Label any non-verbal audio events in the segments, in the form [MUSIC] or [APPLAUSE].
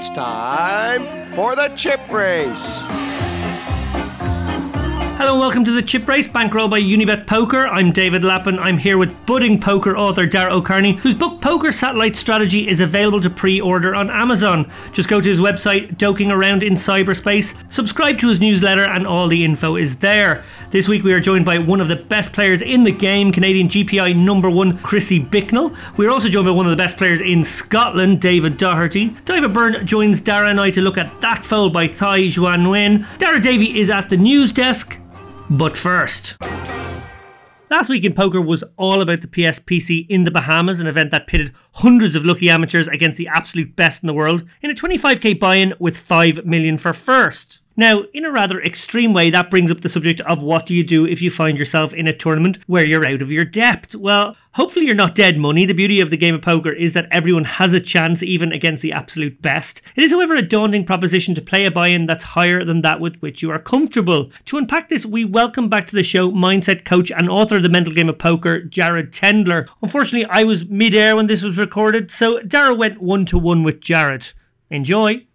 It's time for the chip race. Hello and welcome to the Chip Race, bankroll by Unibet Poker. I'm David Lappin. I'm here with budding poker author Dara O'Kearney, whose book Poker Satellite Strategy is available to pre-order on Amazon. Just go to his website, Joking Around in Cyberspace, subscribe to his newsletter, and all the info is there. This week we are joined by one of the best players in the game, Canadian GPI number one, Krissy Bicknell. We're also joined by one of the best players in Scotland, David Docherty. Daiva Byrne joins Dara and I to look at that foul by Thi Xua Nguyen. Daragh Davey is at the news desk. But first, Last week in poker was all about the PSPC in the Bahamas, an event that pitted hundreds of lucky amateurs against the absolute best in the world in a 25k buy-in with 5 million for first. Now, in a rather extreme way, that brings up the subject of what do you do if you find yourself in a tournament where you're out of your depth? Well, hopefully you're not dead money. The beauty of the game of poker is that everyone has a chance, even against the absolute best. It is, however, a daunting proposition to play a buy in that's higher than that with which you are comfortable. To unpack this, we welcome back to the show mindset coach and author of The Mental Game of Poker, Jared Tendler. Unfortunately, I was mid air when this was recorded, so Dara went one to one with Jared. Enjoy.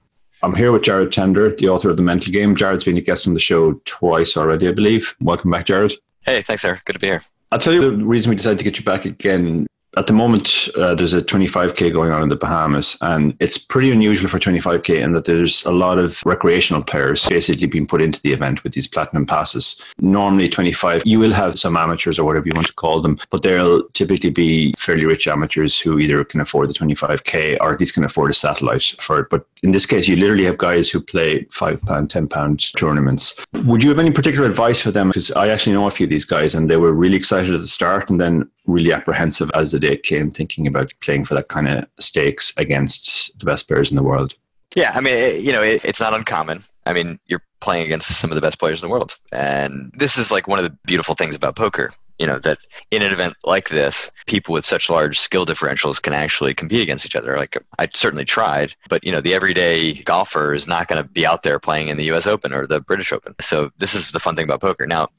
I'm here with Jared Tendler, the author of The Mental Game. Jared's been a guest on the show twice already, I believe. Welcome back, Jared. Hey, thanks, Eric. Good to be here. I'll tell you the reason we decided to get you back again at the moment, uh, there's a 25k going on in the Bahamas, and it's pretty unusual for 25k in that there's a lot of recreational players basically being put into the event with these platinum passes. Normally, 25, you will have some amateurs or whatever you want to call them, but they'll typically be fairly rich amateurs who either can afford the 25k or at least can afford a satellite for it. But in this case, you literally have guys who play five pound, ten pound tournaments. Would you have any particular advice for them? Because I actually know a few of these guys, and they were really excited at the start, and then really apprehensive as the day came, thinking about playing for that kind of stakes against the best players in the world. Yeah, I mean, it, you know, it, it's not uncommon. I mean, you're playing against some of the best players in the world, and this is like one of the beautiful things about poker. You know that in an event like this, people with such large skill differentials can actually compete against each other. Like I certainly tried, but you know the everyday golfer is not going to be out there playing in the U.S. Open or the British Open. So this is the fun thing about poker. Now,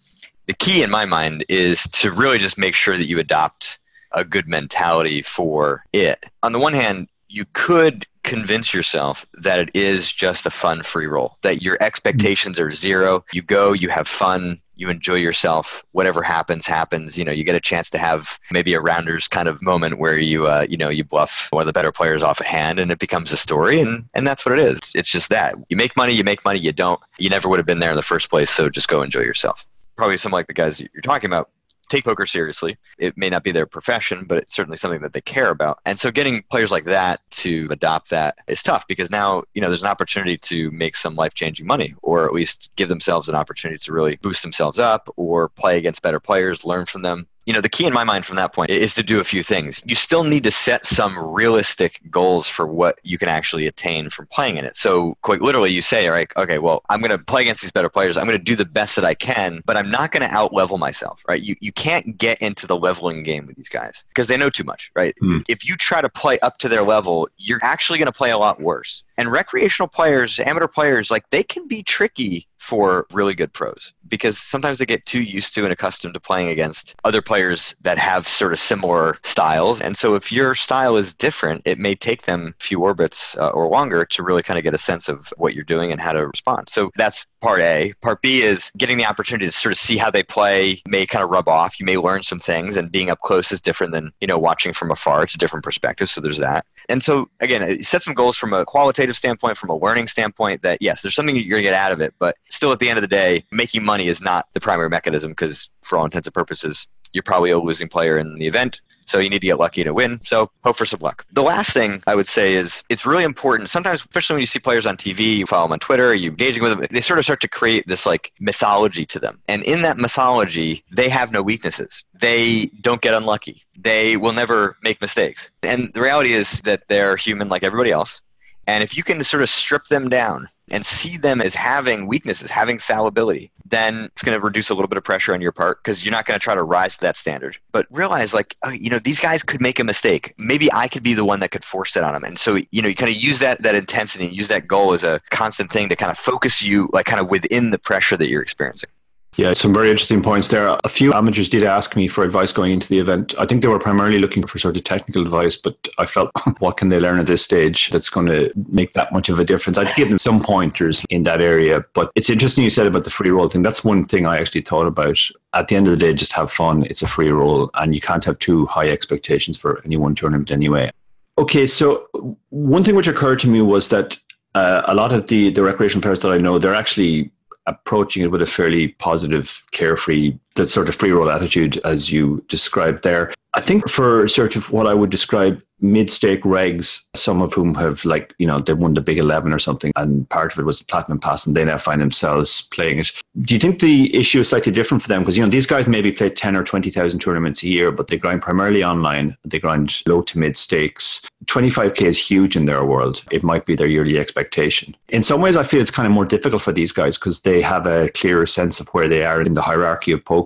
the key in my mind is to really just make sure that you adopt a good mentality for it. On the one hand, you could convince yourself that it is just a fun free roll, that your expectations are zero. You go, you have fun, you enjoy yourself. Whatever happens, happens. You know, you get a chance to have maybe a rounders kind of moment where you, uh, you know, you bluff one of the better players off a hand, and it becomes a story, and and that's what it is. It's just that you make money, you make money, you don't. You never would have been there in the first place, so just go enjoy yourself probably some like the guys you're talking about take poker seriously. It may not be their profession, but it's certainly something that they care about. And so getting players like that to adopt that is tough because now, you know, there's an opportunity to make some life-changing money or at least give themselves an opportunity to really boost themselves up or play against better players, learn from them you know the key in my mind from that point is to do a few things. You still need to set some realistic goals for what you can actually attain from playing in it. So quite literally you say all right okay well i'm going to play against these better players. I'm going to do the best that i can but i'm not going to out level myself right? You, you can't get into the leveling game with these guys because they know too much right? Mm. if you try to play up to their level you're actually going to play a lot worse. And recreational players amateur players like they can be tricky for really good pros because sometimes they get too used to and accustomed to playing against other players that have sort of similar styles. And so if your style is different, it may take them a few orbits uh, or longer to really kind of get a sense of what you're doing and how to respond. So that's part A. Part B is getting the opportunity to sort of see how they play may kind of rub off. You may learn some things and being up close is different than, you know, watching from afar. It's a different perspective. So there's that. And so again, set some goals from a qualitative standpoint, from a learning standpoint that yes, there's something you're going to get out of it, but still at the end of the day, making money is not the primary mechanism because for all intents and purposes, you're probably a losing player in the event. So you need to get lucky to win. So hope for some luck. The last thing I would say is it's really important. Sometimes, especially when you see players on TV, you follow them on Twitter, you're engaging with them, they sort of start to create this like mythology to them. And in that mythology, they have no weaknesses. They don't get unlucky. They will never make mistakes. And the reality is that they're human like everybody else. And if you can sort of strip them down and see them as having weaknesses, having fallibility, then it's going to reduce a little bit of pressure on your part because you're not going to try to rise to that standard. But realize, like, oh, you know, these guys could make a mistake. Maybe I could be the one that could force that on them. And so, you know, you kind of use that that intensity, use that goal as a constant thing to kind of focus you, like, kind of within the pressure that you're experiencing. Yeah, some very interesting points there. A few amateurs did ask me for advice going into the event. I think they were primarily looking for sort of technical advice, but I felt, [LAUGHS] what can they learn at this stage that's going to make that much of a difference? I'd give them some pointers in that area. But it's interesting you said about the free roll thing. That's one thing I actually thought about. At the end of the day, just have fun. It's a free roll, and you can't have too high expectations for any one tournament anyway. Okay, so one thing which occurred to me was that uh, a lot of the, the recreational players that I know, they're actually approaching it with a fairly positive, carefree, that sort of free roll attitude as you described there. I think for sort of what I would describe mid-stake regs, some of whom have like, you know, they won the big 11 or something and part of it was the platinum pass and they now find themselves playing it. Do you think the issue is slightly different for them? Because, you know, these guys maybe play 10 or 20,000 tournaments a year, but they grind primarily online. They grind low to mid stakes. 25k is huge in their world. It might be their yearly expectation. In some ways, I feel it's kind of more difficult for these guys because they have a clearer sense of where they are in the hierarchy of poker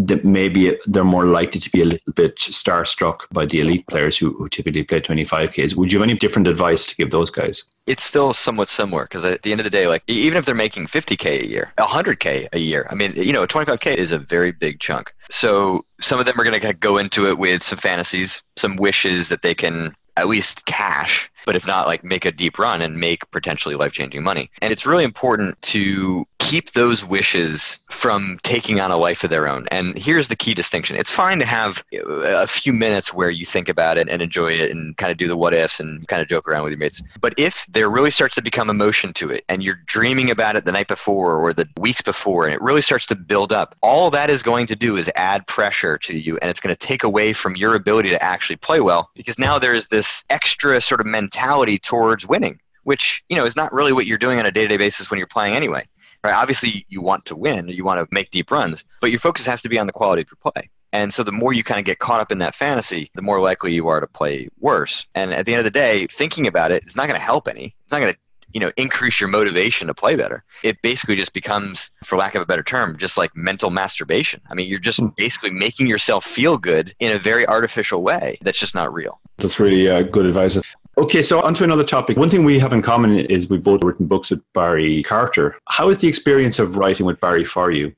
that maybe they're more likely to be a little bit starstruck by the elite players who, who typically play 25Ks. Would you have any different advice to give those guys? It's still somewhat similar because at the end of the day, like even if they're making 50K a year, 100K a year, I mean, you know, 25K is a very big chunk. So some of them are going to go into it with some fantasies, some wishes that they can at least cash but if not, like make a deep run and make potentially life changing money. And it's really important to keep those wishes from taking on a life of their own. And here's the key distinction it's fine to have a few minutes where you think about it and enjoy it and kind of do the what ifs and kind of joke around with your mates. But if there really starts to become emotion to it and you're dreaming about it the night before or the weeks before and it really starts to build up, all that is going to do is add pressure to you and it's going to take away from your ability to actually play well because now there's this extra sort of mentality mentality towards winning, which you know is not really what you're doing on a day-to-day basis when you're playing anyway. Right? Obviously, you want to win, you want to make deep runs, but your focus has to be on the quality of your play. And so the more you kind of get caught up in that fantasy, the more likely you are to play worse. And at the end of the day, thinking about it is not going to help any. It's not going to you know increase your motivation to play better it basically just becomes for lack of a better term just like mental masturbation i mean you're just hmm. basically making yourself feel good in a very artificial way that's just not real that's really uh, good advice Okay, so on to another topic. One thing we have in common is we've both written books with Barry Carter. How is the experience of writing with Barry for you?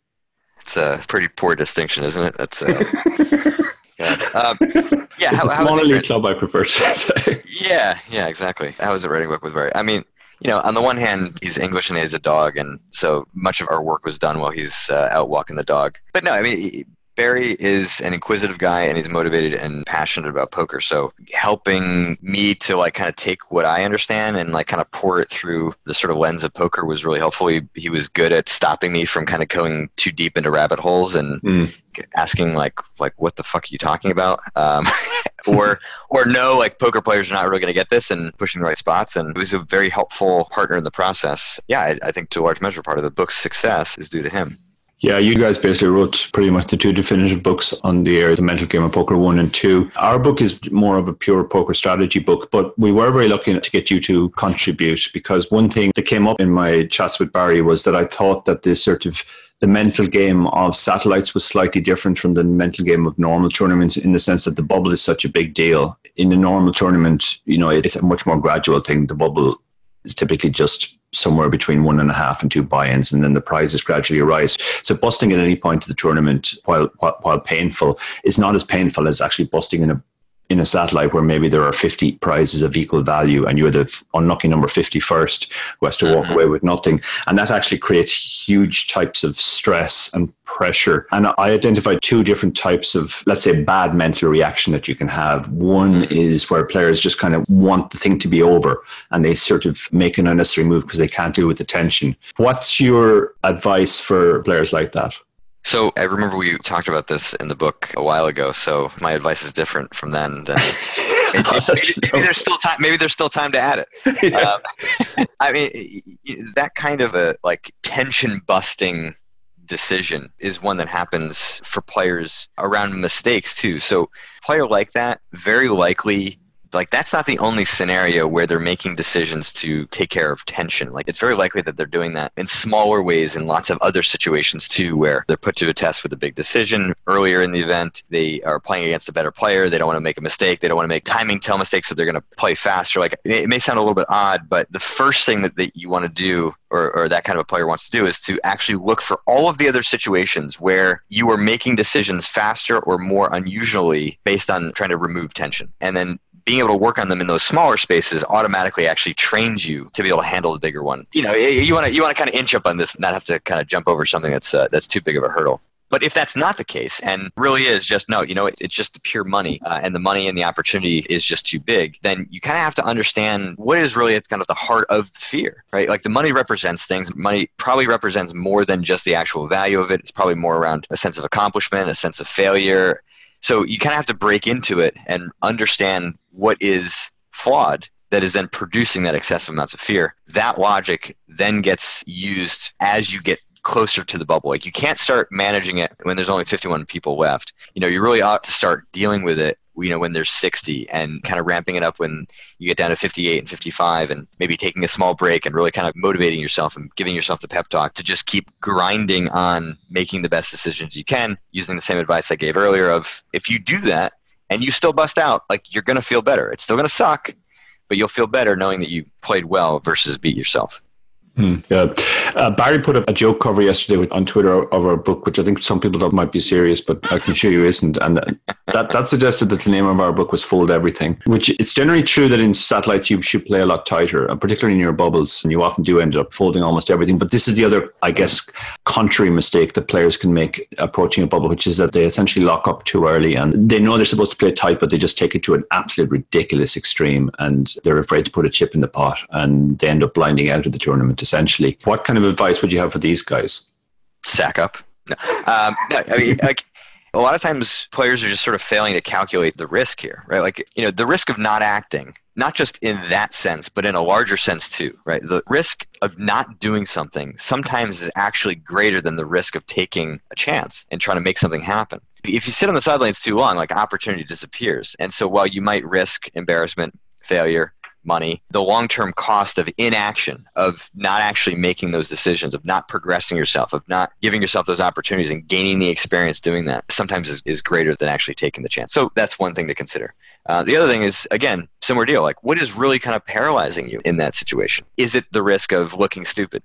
It's a pretty poor distinction, isn't it? That's uh, [LAUGHS] yeah. Um, yeah, how, a small elite club, I prefer to say. Yeah, yeah, exactly. How is it writing book with Barry? I mean, you know, on the one hand, he's English and he's a dog, and so much of our work was done while he's uh, out walking the dog. But no, I mean, Barry is an inquisitive guy and he's motivated and passionate about poker. So helping me to like kind of take what I understand and like kind of pour it through the sort of lens of poker was really helpful. He, he was good at stopping me from kind of going too deep into rabbit holes and mm. asking like like what the fuck are you talking about? Um, [LAUGHS] or or no, like poker players are not really going to get this and pushing the right spots. And it was a very helpful partner in the process. Yeah, I, I think to a large measure, part of the book's success is due to him. Yeah, you guys basically wrote pretty much the two definitive books on the area, the mental game of poker one and two. Our book is more of a pure poker strategy book, but we were very lucky to get you to contribute because one thing that came up in my chats with Barry was that I thought that this sort of the mental game of satellites was slightly different from the mental game of normal tournaments in the sense that the bubble is such a big deal. In a normal tournament, you know, it's a much more gradual thing. The bubble is typically just somewhere between one and a half and two buy-ins, and then the prizes gradually rise. So busting at any point of the tournament, while, while while painful, is not as painful as actually busting in a in a satellite where maybe there are 50 prizes of equal value and you're the unlucky number 51st who has to walk mm-hmm. away with nothing. And that actually creates huge types of stress and pressure. And I identified two different types of, let's say, bad mental reaction that you can have. One mm-hmm. is where players just kind of want the thing to be over and they sort of make an unnecessary move because they can't deal with the tension. What's your advice for players like that? So I remember we talked about this in the book a while ago. So my advice is different from then. then [LAUGHS] [LAUGHS] maybe, maybe, there's still time. Maybe there's still time to add it. [LAUGHS] Yeah. Um, I mean, that kind of a like tension busting decision is one that happens for players around mistakes too. So player like that very likely like that's not the only scenario where they're making decisions to take care of tension. Like it's very likely that they're doing that in smaller ways in lots of other situations too, where they're put to a test with a big decision earlier in the event. They are playing against a better player. They don't want to make a mistake. They don't want to make timing tell mistakes, so they're going to play faster. Like it may sound a little bit odd, but the first thing that, that you want to do or, or that kind of a player wants to do is to actually look for all of the other situations where you are making decisions faster or more unusually based on trying to remove tension. And then being able to work on them in those smaller spaces automatically actually trains you to be able to handle the bigger one. You know, you want to you want to kind of inch up on this, not have to kind of jump over something that's uh, that's too big of a hurdle. But if that's not the case, and really is just no, you know, it, it's just the pure money, uh, and the money and the opportunity is just too big, then you kind of have to understand what is really at kind of the heart of the fear, right? Like the money represents things. Money probably represents more than just the actual value of it. It's probably more around a sense of accomplishment, a sense of failure. So you kind of have to break into it and understand what is flawed that is then producing that excessive amounts of fear. That logic then gets used as you get closer to the bubble. Like you can't start managing it when there's only 51 people left. You know, you really ought to start dealing with it, you know, when there's 60 and kind of ramping it up when you get down to 58 and 55 and maybe taking a small break and really kind of motivating yourself and giving yourself the pep talk to just keep grinding on making the best decisions you can using the same advice I gave earlier of if you do that and you still bust out, like you're going to feel better. It's still going to suck, but you'll feel better knowing that you played well versus beat yourself. Mm, yeah. Uh, Barry put a, a, joke cover yesterday on Twitter of our book, which I think some people thought might be serious, but I can assure you isn't. And [LAUGHS] that, that suggested that the name of our book was Fold Everything, which it's generally true that in satellites you should play a lot tighter, and particularly in your bubbles, and you often do end up folding almost everything. But this is the other, I guess, contrary mistake that players can make approaching a bubble, which is that they essentially lock up too early and they know they're supposed to play tight, but they just take it to an absolute ridiculous extreme and they're afraid to put a chip in the pot and they end up blinding out of the tournament essentially. What kind of advice would you have for these guys? Sack up. No, um, no I mean, [LAUGHS] like, a lot of times players are just sort of failing to calculate the risk here, right? Like, you know, the risk of not acting, not just in that sense, but in a larger sense too, right? The risk of not doing something sometimes is actually greater than the risk of taking a chance and trying to make something happen. If you sit on the sidelines too long, like opportunity disappears. And so while you might risk embarrassment, failure, money, the long term cost of inaction, of not actually making those decisions, of not progressing yourself, of not giving yourself those opportunities and gaining the experience doing that sometimes is, is greater than actually taking the chance. So that's one thing to consider. Uh, the other thing is, again, similar deal. Like, what is really kind of paralyzing you in that situation? Is it the risk of looking stupid?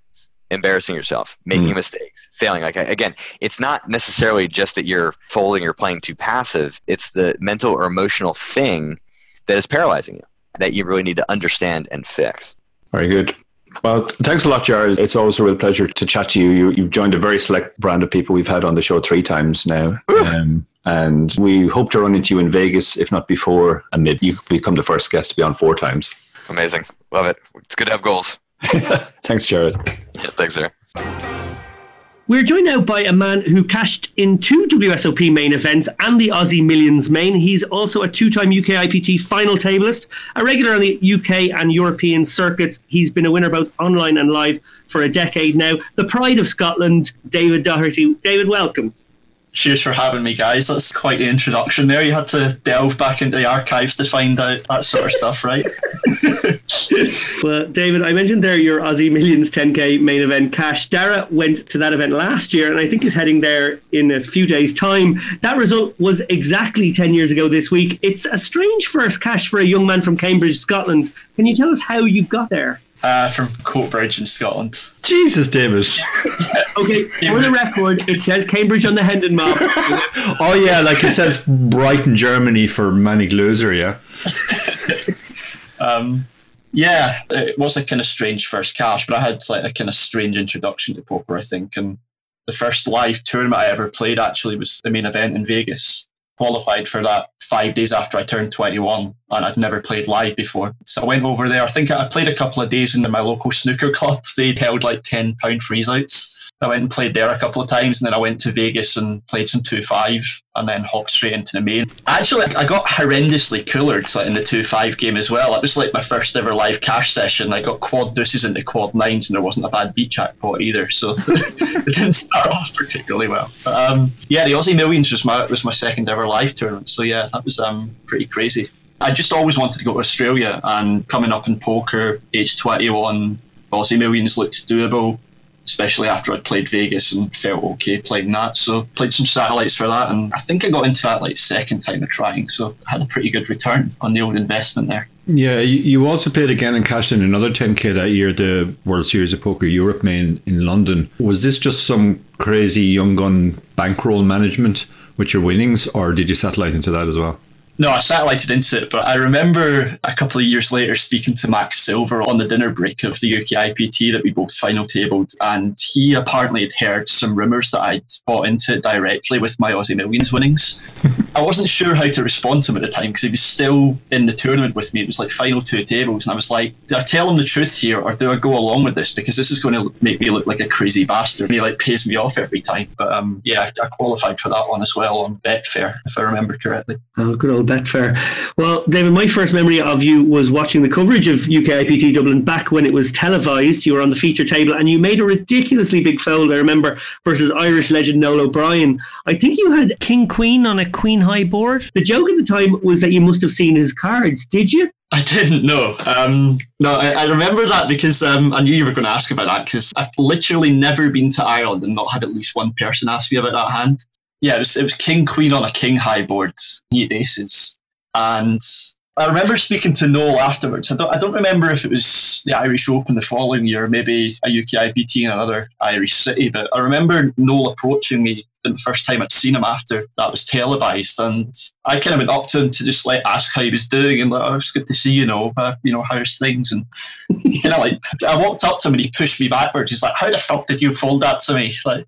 embarrassing yourself, making mm. mistakes, failing. Like again, it's not necessarily just that you're folding or playing too passive. It's the mental or emotional thing that is paralyzing you that you really need to understand and fix. Very good. Well, thanks a lot, Jared. It's always a real pleasure to chat to you. you have joined a very select brand of people we've had on the show three times now. Um, and we hope to run into you in Vegas, if not before, and maybe you become the first guest to be on four times. Amazing. Love it. It's good to have goals. [LAUGHS] thanks, Jared. Yeah, thanks, sir. We're joined now by a man who cashed in two WSOP main events and the Aussie Millions main. He's also a two time UK IPT final tableist, a regular on the UK and European circuits. He's been a winner both online and live for a decade now. The pride of Scotland, David Docherty. David, welcome. Cheers for having me, guys. That's quite the introduction there. You had to delve back into the archives to find out that sort of stuff, right? [LAUGHS] [LAUGHS] well, David, I mentioned there your Aussie Millions 10K main event cash. Dara went to that event last year and I think is heading there in a few days' time. That result was exactly 10 years ago this week. It's a strange first cash for a young man from Cambridge, Scotland. Can you tell us how you got there? Uh, from Coatbridge in Scotland. Jesus, David. [LAUGHS] okay, for the record, it says Cambridge on the Hendon Mob. [LAUGHS] oh yeah, like it says Brighton, Germany for Manic Loser, yeah. um, yeah, it was a kind of strange first cash, but I had like a kind of strange introduction to poker, I think. And the first live tournament I ever played actually was the main event in Vegas qualified for that five days after I turned 21 and I'd never played live before. So I went over there. I think I played a couple of days in my local snooker club. [LAUGHS] They'd held like £10 freeze outs. I went and played there a couple of times, and then I went to Vegas and played some two five, and then hopped straight into the main. Actually, I got horrendously coolered in the two five game as well. It was like my first ever live cash session. I got quad deuces into quad nines, and there wasn't a bad beat jackpot either, so [LAUGHS] it didn't start off particularly well. But, um, yeah, the Aussie Millions was my was my second ever live tournament, so yeah, that was um, pretty crazy. I just always wanted to go to Australia, and coming up in poker, age twenty one, Aussie Millions looked doable especially after I'd played Vegas and felt okay playing that. So played some satellites for that, and I think I got into that like second time of trying. So had a pretty good return on the old investment there. Yeah, you, also played again and cashed in another 10k that year, the World Series of Poker Europe main in London. Was this just some crazy young gun bankroll management with your winnings, or did you satellite into that as well? No, I satellited into it, but I remember a couple of years later speaking to Max Silver on the dinner break of the UK IPT that we both final tabled, and he apparently had heard some rumours that I'd bought into it directly with my Aussie Millions winnings. [LAUGHS] I wasn't sure how to respond to him at the time because he was still in the tournament with me. It was like final two tables, and I was like, do I tell him the truth here or do I go along with this because this is going to make me look like a crazy bastard? And he like pays me off every time. But um, yeah, I qualified for that one as well on Betfair, if I remember correctly. Oh, good old Betfair. Well, David, my first memory of you was watching the coverage of UK IPT Dublin back when it was televised. You were on the feature table and you made a ridiculously big fold, I remember, versus Irish legend Noel O'Brien. I think you had King Queen on a Queen High board. The joke at the time was that you must have seen his cards. Did you? I didn't know. Um, no, I, I, remember that because um, I knew you were going to ask about that because I've literally never been to Ireland and not had at least one person ask me about that hand. Yeah, it was, it was King Queen on a King High board, eight aces. And I remember speaking to Noel afterwards. I don't, I don't remember if it was the Irish Open the following year, maybe a UK IPT in another Irish city, but I remember Noel approaching me the first time I'd seen him after that was televised, and I kind of went up to him to just like ask how he was doing, and like, oh, it's good to see you know, uh, you know, how's things? And you know, like I walked up to him and he pushed me backwards. He's like, "How the fuck did you fold that to me?" Like,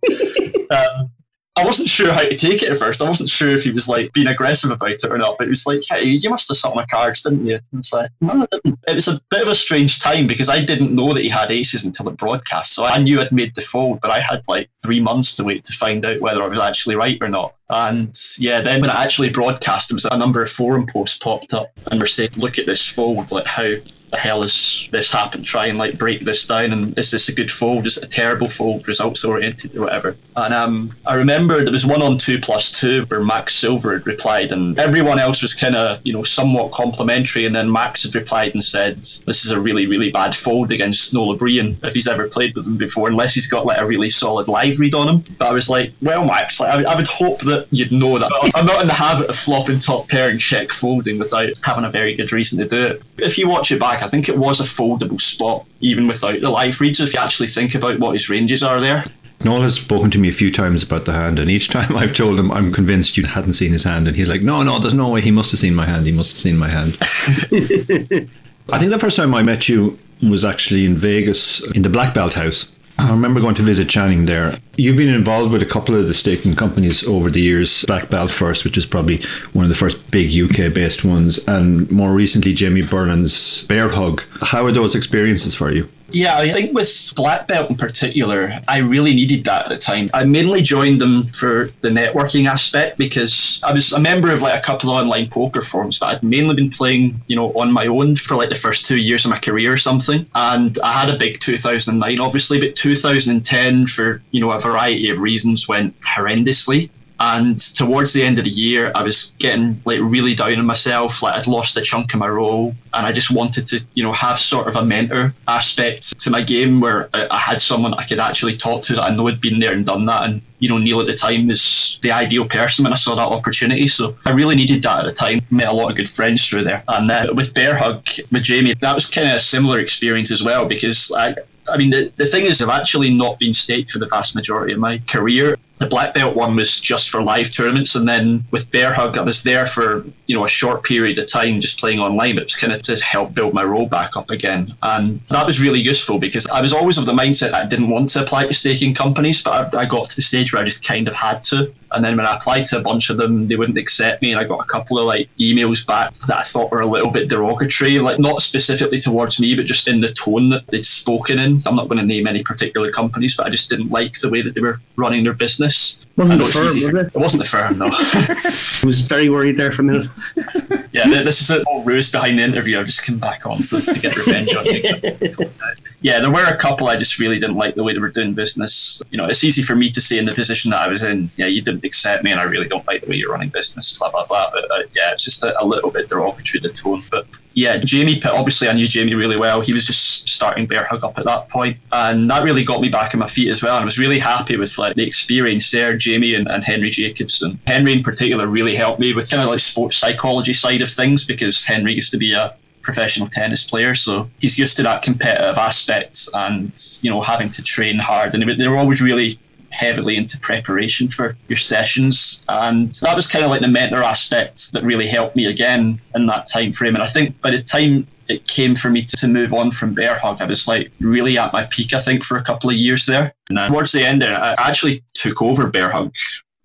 um, I wasn't sure how to take it at first. I wasn't sure if he was like being aggressive about it or not. But it was like, hey, you must have sucked my cards, didn't you? And it's like, no, I didn't. It was a bit of a strange time because I didn't know that he had aces until the broadcast. So I knew I'd made the fold, but I had like three months to wait to find out whether I was actually right or not. And yeah, then when I actually broadcast, there was a number of forum posts popped up and were saying, look at this fold, like how the hell has this happened? Try and like break this down. And is this a good fold? Is it a terrible fold? Results oriented or whatever? And um, I remember there was one on two plus two where Max Silver had replied, and everyone else was kind of you know somewhat complimentary. And then Max had replied and said, "This is a really really bad fold against Noel O'Brien if he's ever played with him before, unless he's got like a really solid live read on him." But I was like, "Well, Max, like, I, I would hope that you'd know that I'm not in the habit of flopping top pair and check folding without having a very good reason to do it. If you watch it back." I think it was a foldable spot, even without the live reads, if you actually think about what his ranges are there. Noel has spoken to me a few times about the hand, and each [LAUGHS] time I've told him I'm convinced you hadn't seen his hand, and he's like, "No, no, there's no way. He must have seen my hand. He must have seen my hand." [LAUGHS] I think the first time I met you was actually in Vegas in the Black Belt House. I remember going to visit Channing there. You've been involved with a couple of the staking companies over the years. Black Belt first, which is probably one of the first big UK based ones, and more recently Jamie Burland's Bear Hug. How are those experiences for you? Yeah, I think with Black Belt in particular, I really needed that at the time. I mainly joined them for the networking aspect because I was a member of like a couple of online poker forums, but I'd mainly been playing, you know, on my own for like the first two years of my career or something. And I had a big 2009, obviously, but 2010, for, you know, a variety of reasons, went horrendously. And towards the end of the year, I was getting like really down on myself. Like I'd lost a chunk of my role, and I just wanted to, you know, have sort of a mentor aspect to my game where I had someone I could actually talk to that I know had been there and done that. And you know, Neil at the time was the ideal person when I saw that opportunity. So I really needed that at the time. Met a lot of good friends through there. And uh, with Bear Hug, with Jamie, that was kind of a similar experience as well because I. I mean, the, the thing is, I've actually not been staked for the vast majority of my career the black belt one was just for live tournaments and then with bear hug i was there for you know a short period of time just playing online it was kind of to help build my role back up again and that was really useful because i was always of the mindset i didn't want to apply to staking companies but I, I got to the stage where i just kind of had to and then when I applied to a bunch of them, they wouldn't accept me. And I got a couple of like emails back that I thought were a little bit derogatory, like not specifically towards me, but just in the tone that they'd spoken in. I'm not going to name any particular companies, but I just didn't like the way that they were running their business this. Wasn't the firm, was it? It wasn't the firm, no. [LAUGHS] I was very worried there for a minute. [LAUGHS] yeah, this is a whole ruse behind the interview. I've just come back on to, to get revenge on you. [LAUGHS] yeah, there were a couple I just really didn't like the way they were doing business. You know, it's easy for me to say in the position that I was in, yeah, you didn't accept me and I really don't like the way you're running business, blah, blah, blah. But uh, yeah, it's just a, a, little bit derogatory, the tone. But yeah, Jamie, obviously I knew Jamie really well. He was just starting Bear Hug up at that point, And that really got me back on my feet as well. And I was really happy with like the experience there, Jamie and, and Henry Jacobson. Henry in particular really helped me with kind of like sports psychology side of things because Henry used to be a professional tennis player, so he's used to that competitive aspect and you know having to train hard. And they were always really heavily into preparation for your sessions. And that was kind of like the mentor aspect that really helped me again in that time frame and i think by the time it came for me to, move on from bear hug i was like really at my peak i think for a couple of years there. And towards the end there i actually took over bear hug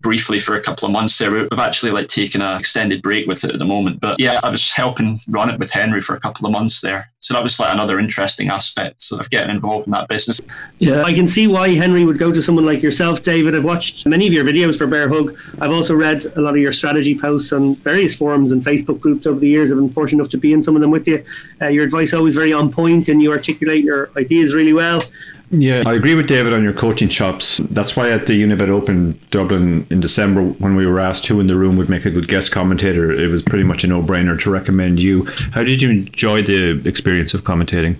briefly for a couple of months there. We've actually like taken an extended break with it at the moment. But yeah, I was helping run it with Henry for a couple of months there. So that was like another interesting aspect of getting involved in that business. Yeah, I can see why Henry would go to someone like yourself, David. I've watched many of your videos for Bear Hug. I've also read a lot of your strategy posts on various forums and Facebook groups over the years. I've been fortunate enough to be in some of them with you. Uh, your advice always very on point, and you articulate your ideas really well. Yeah, I agree with David on your coaching chops. That's why at the Unibet Open Dublin in December, when we were asked who in the room would make a good guest commentator, it was pretty much a no brainer to recommend you. How did you enjoy the experience of commentating?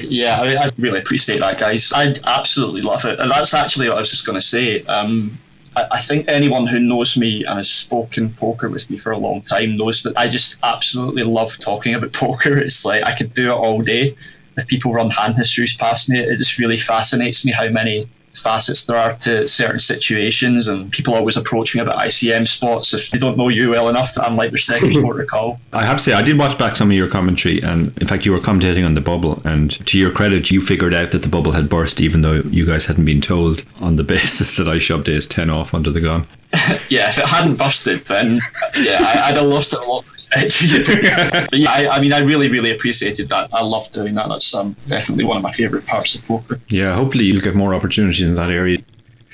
Yeah, I, mean, I really appreciate that, guys. I absolutely love it. And that's actually what I was just going to say. Um, I, I think anyone who knows me and has spoken poker with me for a long time knows that I just absolutely love talking about [LAUGHS] poker. It's like I could do it all day if people run hand histories past me, it just really fascinates me how many facets there are to certain situations. And people always approach me about ICM spots if they don't know you well enough that I'm like their second [LAUGHS] port of call. I have to say, I did watch back some of your commentary, and in fact, you were commentating on the bubble. And to your credit, you figured out that the bubble had burst, even though you guys hadn't been told, on the [LAUGHS] basis that I shoved ace 10 off under the gun. [LAUGHS] yeah, if it hadn't busted, then yeah, I, would have lost a lot of respect for you. [LAUGHS] but yeah, I, I, mean, I really, really appreciated that. I love doing that. That's um, definitely one of my favourite parts of poker. Yeah, hopefully you'll get more opportunities in that area.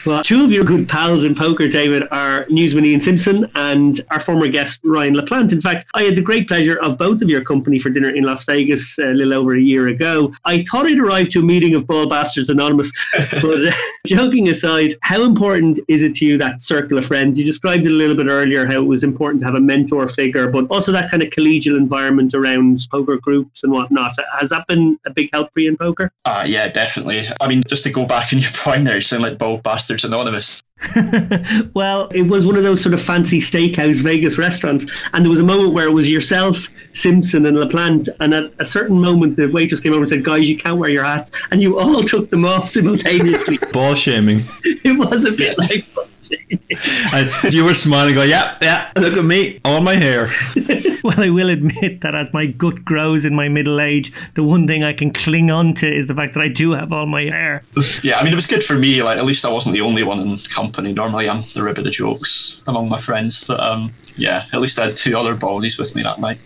Well, two of your good pals in poker, David, are newsman Ian Simpson and our former guest Ryan LaPlante. In fact, I had the great pleasure of both of your company for dinner in Las Vegas uh, a little over a year ago. I thought I'd arrived to a meeting of Ball Bastards Anonymous, [LAUGHS] but uh, joking aside, how important is it to you that circle of friends? You described it a little bit earlier how it was important to have a mentor figure, but also that kind of collegial environment around poker groups and whatnot. Has that been a big help for you in poker? Uh, yeah, definitely. I mean, just to go back on your [LAUGHS] point there, you sound like Ball Bastards Bastards Anonymous. [LAUGHS] well, it was one of those sort of fancy steakhouse Vegas restaurants, and there was a moment where it was yourself, Simpson, and LaPlante, and at a certain moment, the waitress came over and said, "Guys, you can't wear your hats," and you all [LAUGHS] took them off simultaneously. Ball shaming. [LAUGHS] it was a bit like and you were smiling, going, "Yeah, yeah, look at me, all my hair." [LAUGHS] well, I will admit that as my gut grows in my middle age, the one thing I can cling on to is the fact that I do have all my hair. Yeah, I mean, it was good for me. Like, at least I wasn't the only one in company. Normally, I'm the rib of the jokes among my friends, but um, yeah, at least I had two other baldies with me that night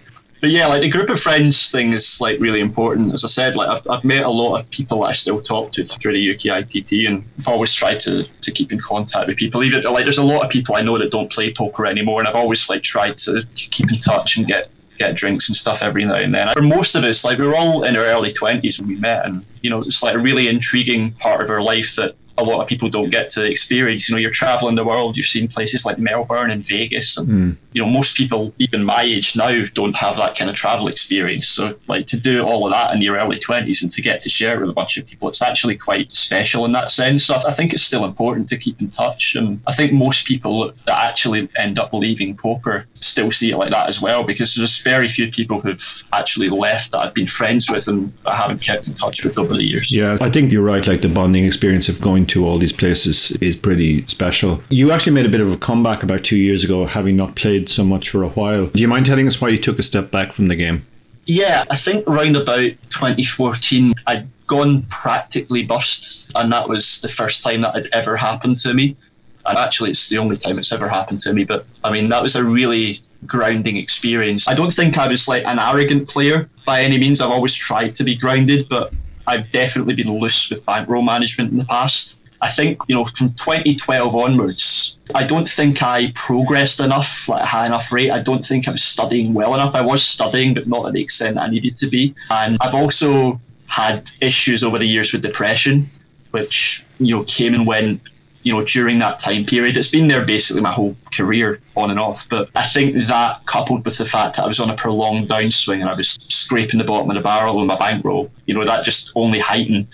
but yeah, like the group of friends thing is like really important. As I said, like I've, I've met a lot of people that I still talk to through the UK IPT, and I've always tried to to keep in contact with people. Even like there's a lot of people I know that don't play poker anymore, and I've always like tried to, keep in touch and get get drinks and stuff every now and then. For most of us, like we were all in our early twenties when we met, and you know it's like a really intriguing part of our life that a lot of people don't get to experience. You know, you're traveling the world, you've seen places like Melbourne and Vegas, and mm. you know, most people, even my age now, don't have that kind of travel experience. So, like to do all of that in your early twenties and to get to share it with a bunch of people, it's actually quite special in that sense. So, I think it's still important to keep in touch, and I think most people that actually end up leaving poker still see it like that as well, because there's very few people who've actually left that I've been friends with and I haven't kept in touch with over the years. Yeah, I think you're right. Like the bonding experience of going to all these places is pretty special. You actually made a bit of a comeback about two years ago, having not played so much for a while. Do you mind telling us why you took a step back from the game? Yeah, I think around about 2014, I'd gone practically bust, and that was the first time that had ever happened to me. And actually, it's the only time it's ever happened to me. But I mean, that was a really grounding experience. I don't think I was like an arrogant player by any means. I've always tried to be grounded, but I've definitely been loose with bankroll management in the past. I think, you know, from 2012 onwards, I don't think I progressed enough, like a high enough rate. I don't think I was studying well enough. I was studying, but not at the extent I needed to be. And I've also had issues over the years with depression, which, you know, came and went, you know, during that time period. It's been there basically my whole career on and off. But I think that coupled with the fact that I was on a prolonged downswing and I was scraping the bottom of the barrel with my bankroll, you know, that just only heightened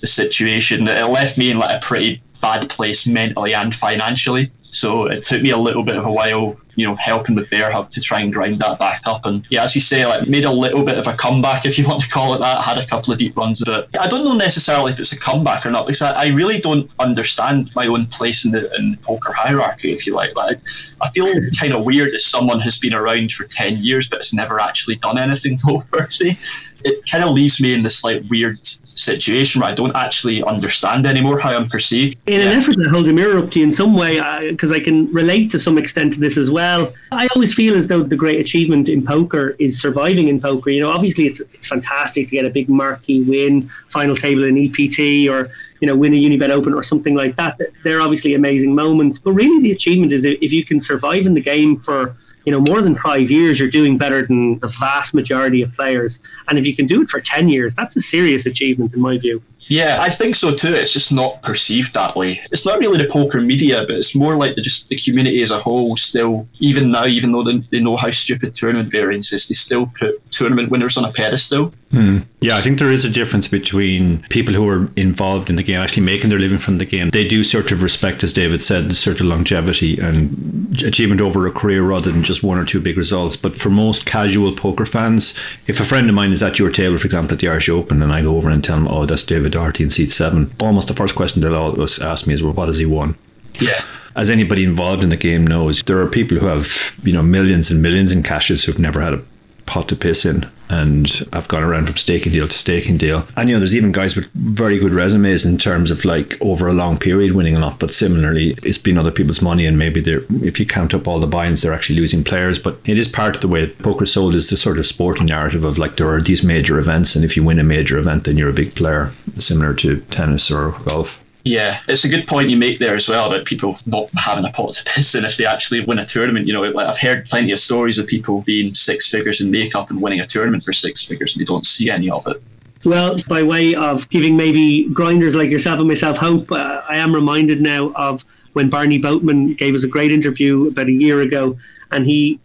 the situation that it left me in like a pretty bad place mentally and financially. So it took me a little bit of a while you know, helping with Bear Hug to try and grind that back up. And yeah, as you say, like made a little bit of a comeback, if you [LAUGHS] want to call it that. Had a couple of deep runs, but I don't know necessarily if it's a comeback or not because I, I really don't understand my own place in the, in the poker hierarchy, if you like. Like I feel [LAUGHS] kind of weird as someone who's been around for ten years but has never actually done anything [LAUGHS] noteworthy. It kind of leaves me in this like weird situation where I don't actually understand anymore how I'm perceived. In an effort to hold a mirror up to you in some way, uh, because I, I, can relate to some extent to this as well. I always feel as though the great achievement in poker is surviving in poker. You know, obviously it's it's fantastic to get a big marquee win, final table in EPT, or you know, win a Unibet Open or something like that. They're obviously amazing moments. But really, the achievement is if you can survive in the game for you know, more than five years, you're doing better than the vast majority of players. And if you can do it for 10 years, that's a serious achievement in my view. Yeah, I think so too. It's just not perceived that way. It's not really the poker media, but it's more like the, just the community as a whole. Still, even now, even though they, they know how stupid tournament variance is, they still put tournament winners on a pedestal. Hmm. Yeah, I think there is a difference between people who are involved in the game, actually making their living from the game. They do sort of respect, as David said, the sort of longevity and achievement over a career rather than just one or two big results. But for most casual poker fans, if a friend of mine is at your table, for example, at the Irish Open, and I go over and tell them, oh, that's David Docherty in seat seven, almost the first question they'll always ask me is, well, what has he won? Yeah as anybody involved in the game knows, there are people who have you know millions and millions in cashes who've never had a pot to piss in. And I've gone around from staking deal to staking deal. And, you know, there's even guys with very good resumes in terms of like over a long period winning a lot. But similarly, it's been other people's money. And maybe they're, if you count up all the buy ins, they're actually losing players. But it is part of the way poker sold is the sort of sporting narrative of like there are these major events. And if you win a major event, then you're a big player, similar to tennis or golf. Yeah, it's a good point you make there as well about people not having a pot to piss in if they actually win a tournament. You know, like I've heard plenty of stories of people being six figures in makeup and winning a tournament for six figures and they don't see any of it. Well, by way of giving maybe grinders like yourself and myself hope, uh, I am reminded now of when Barney Boatman gave us a great interview about a year ago, and he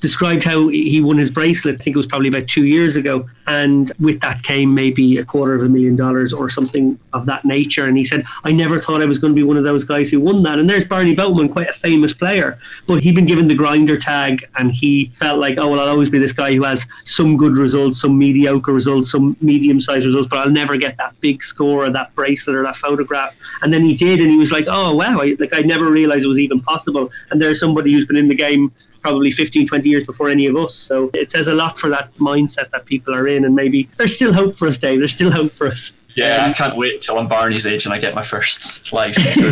described how he won his bracelet. I think it was probably about two years ago. And with that came maybe a quarter of a million dollars or something of that nature. And he said, I never thought I was going to be one of those guys who won that. And there's Barney Boatman, quite a famous player, but he'd been given the grinder tag and he felt like, oh, well, I'll always be this guy who has some good results, some mediocre results, some medium sized results, but I'll never get that big score or that bracelet or that photograph. And then he did. And he was like, oh, wow, I, like I never realized it was even possible. And there's somebody who's been in the game probably 15, 20 years before any of us. So it says a lot for that mindset that people are in. And maybe there's still hope for us, Dave. There's still hope for us. Yeah, um, I can't wait till I'm Barney's age and I get my first life. [LAUGHS] you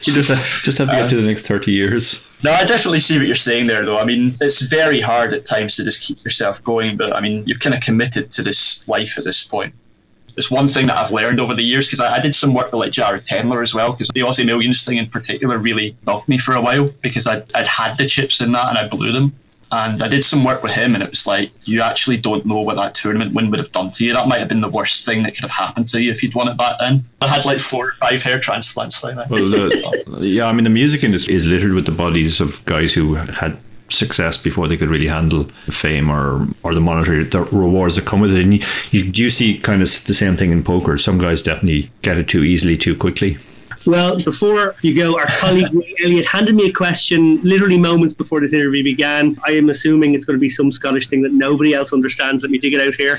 just have, just have to get to the next 30 years. No, I definitely see what you're saying there, though. I mean, it's very hard at times to just keep yourself going, but I mean, you're kind of committed to this life at this point it's one thing that I've learned over the years because I, I, did some work with like Jared Tendler as well because the Aussie Millions thing in particular really bugged me for a while because I'd, I'd had the chips in that and I blew them. And I did some work with him, and it was like, you actually don't know what that tournament win would have done to you. That might have been the worst thing that could have happened to you if you'd won it back then. I had like four or five hair transplants like that. Well, uh, [LAUGHS] yeah, I mean, the music industry is littered with the bodies of guys who had success before they could really handle fame or or the monetary the rewards that come with it. And you, you do see kind of the same thing in poker. Some guys definitely get it too easily, too quickly. Well, before you go, our colleague [LAUGHS] Elliot handed me a question literally moments before this interview began. I am assuming it's going to be some Scottish thing that nobody else understands. Let me dig it out here.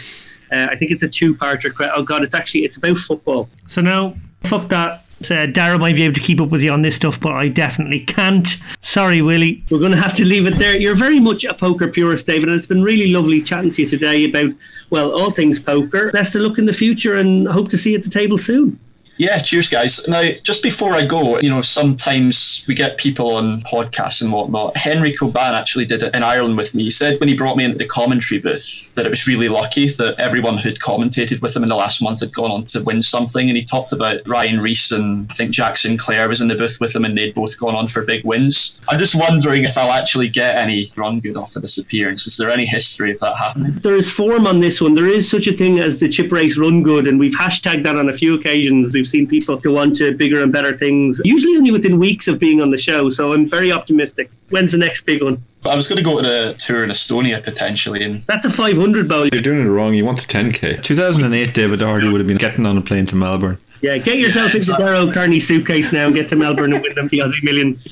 Uh, I think it's a two-parter. Oh God, it's actually it's about football. So now, fuck that so Dara might be able to keep up with you on this stuff, but I definitely can't. Sorry, Willie. We're going to have to leave it there. You're very much a poker purist, David, and it's been really lovely chatting to you today about, well, all things poker. Best of luck in the future and hope to see you at the table soon. Yeah, cheers, guys. Now, just before I go, you know, sometimes we get people on podcasts and whatnot. Henry Coban actually did it in Ireland with me. He said when he brought me into the commentary booth that it was really lucky that everyone who'd commentated with him in the last month had gone on to win something. And he talked about Ryan Rees and I think Jack Sinclair was in the booth with him and they'd both gone on for big wins. I'm just wondering if I'll actually get any run good off of this appearance. Is there any history of that happening? There is form on this one. There is such a thing as the chip race run good, and we've hashtagged that on a few occasions. We've seen people go on to bigger and better things, usually only within weeks of being on the show. So I'm very optimistic. When's the next big one? I was going to go to the tour in Estonia potentially, and that's a 500 bowl. You're doing it wrong. You want the 10k. 2008, David Docherty would have been getting on a plane to Melbourne. Yeah, get yourself into Dara O'Kearney suitcase now and get to Melbourne and win them the Aussie millions.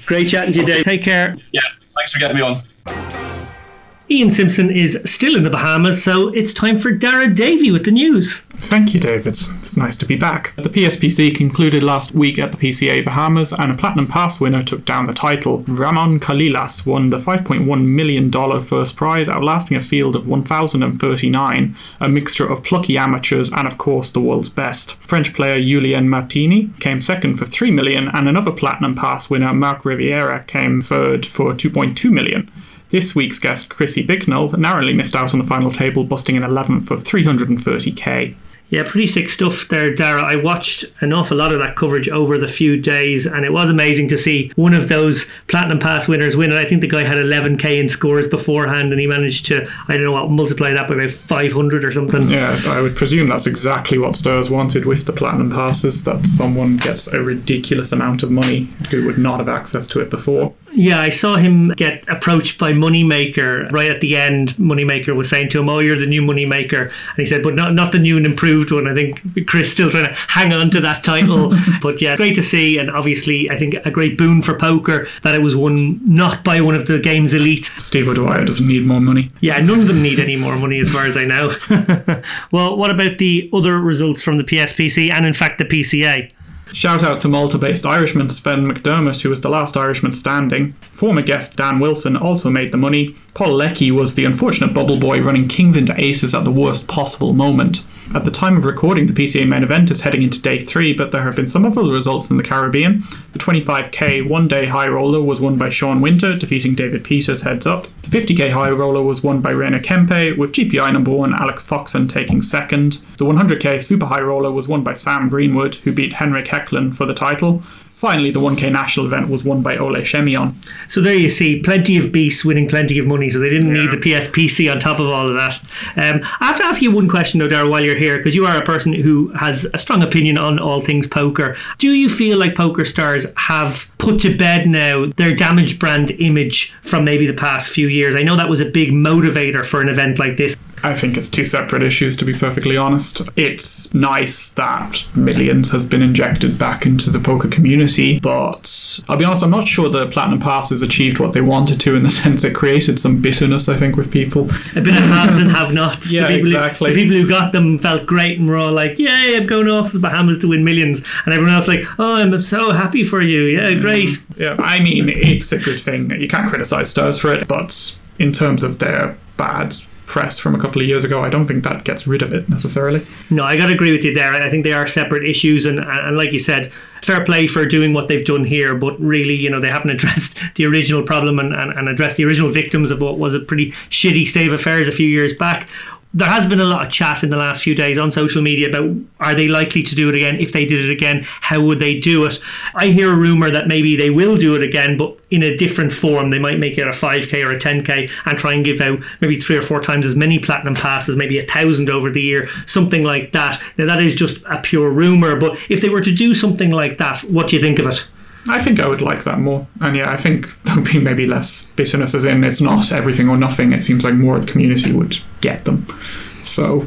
[LAUGHS] Great chatting to you, Dave. Take care. Yeah, thanks for getting me on. Ian Simpson is still in the Bahamas, so it's time for Daragh Davey with the news. Thank you, David. It's nice to be back. The PSPC concluded last week at the PCA Bahamas, and a Platinum Pass winner took down the title. Ramon Colillas won the $5.1 million first prize, outlasting a field of 1,039, a mixture of plucky amateurs and, of course, the world's best. French player Julien Martini came second for 3 million, and another Platinum Pass winner, Marc Riviera, came third for $2.2 million. This week's guest, Krissy Bicknell, narrowly missed out on the final table, busting an 11th of 330k. Yeah, pretty sick stuff there, Dara. I watched an awful lot of that coverage over the few days, and it was amazing to see one of those Platinum Pass winners win. And I think the guy had 11k in scores beforehand, and he managed to, I don't know what, multiply that by about 500 or something. Yeah, I would presume that's exactly what Stars wanted with the Platinum Passes that someone gets a ridiculous amount of money who would not have access to it before. Yeah, I saw him get approached by Moneymaker right at the end. Moneymaker was saying to him, "Oh, you're the new Moneymaker," and he said, "But not not the new and improved one." I think Chris still trying to hang on to that title, [LAUGHS] but yeah, great to see, and obviously, I think a great boon for poker that it was won not by one of the game's elite. Steve O'Dwyer doesn't need more money. Yeah, none of them need any more money, as far as I know. [LAUGHS] well, what about the other results from the PSPC and, in fact, the PCA? Shout out to Malta based Irishman Sven McDermott, who was the last Irishman standing. Former guest Dan Wilson also made the money. Paul Leckie was the unfortunate bubble boy running kings into aces at the worst possible moment. At the time of recording, the PCA main event is heading into day three, but there have been some other results in the Caribbean. The 25k one day high roller was won by Sean Winter, defeating David Peters heads up. The 50k high roller was won by Rainer Kempe, with GPI number one Alex Foxen taking second. The 100k super high roller was won by Sam Greenwood, who beat Henrik Hecklen for the title. Finally, the 1K national event was won by Ole Schemion. So there you see, plenty of beasts winning plenty of money, so they didn't need the PSPC on top of all of that. Um, I have to ask you one question, though, Dara, while you're here, because you are a person who has a strong opinion on all things poker. Do you feel like poker stars have put to bed now their damaged brand image from maybe the past few years? I know that was a big motivator for an event like this. I think it's two separate issues, to be perfectly honest. It's nice that millions has been injected back into the poker community, but I'll be honest, I'm not sure the Platinum Pass has achieved what they wanted to in the [LAUGHS] sense it created some bitterness, I think, with people. A bit of haves and have nots. Yeah, the people exactly. Who, the people who got them felt great and were all like, Yay, I'm going off to the Bahamas to win millions. And everyone else, like, Oh, I'm so happy for you. Yeah, mm-hmm. great. Yeah, I mean, it's a good thing. You can't criticize Stars for it, but in terms of their bad press from a couple of years ago, I don't think that gets rid of it necessarily. No, I got to agree with you there. I think they are separate issues, and, and like you said, fair play for doing what they've done here, but really, you know, they haven't [LAUGHS] addressed the original problem and, and, and addressed the original victims of what was a pretty shitty state of affairs a few years back. There has been a lot of chat in the last few days on social media about are they likely to do it again? If they did it again, how would they do it? I hear a rumor that maybe they will do it again, but in a different form. They might make it a 5k or a 10k and try and give out maybe three or four times as many platinum passes, maybe a thousand over the year, something like that. Now, that is just a pure rumor, but if they were to do something like that, what do you think of it? I think I would like that more. And yeah, I think [LAUGHS] there would be maybe less bitterness, as in it's not everything or nothing. It seems like more of the community would get them. So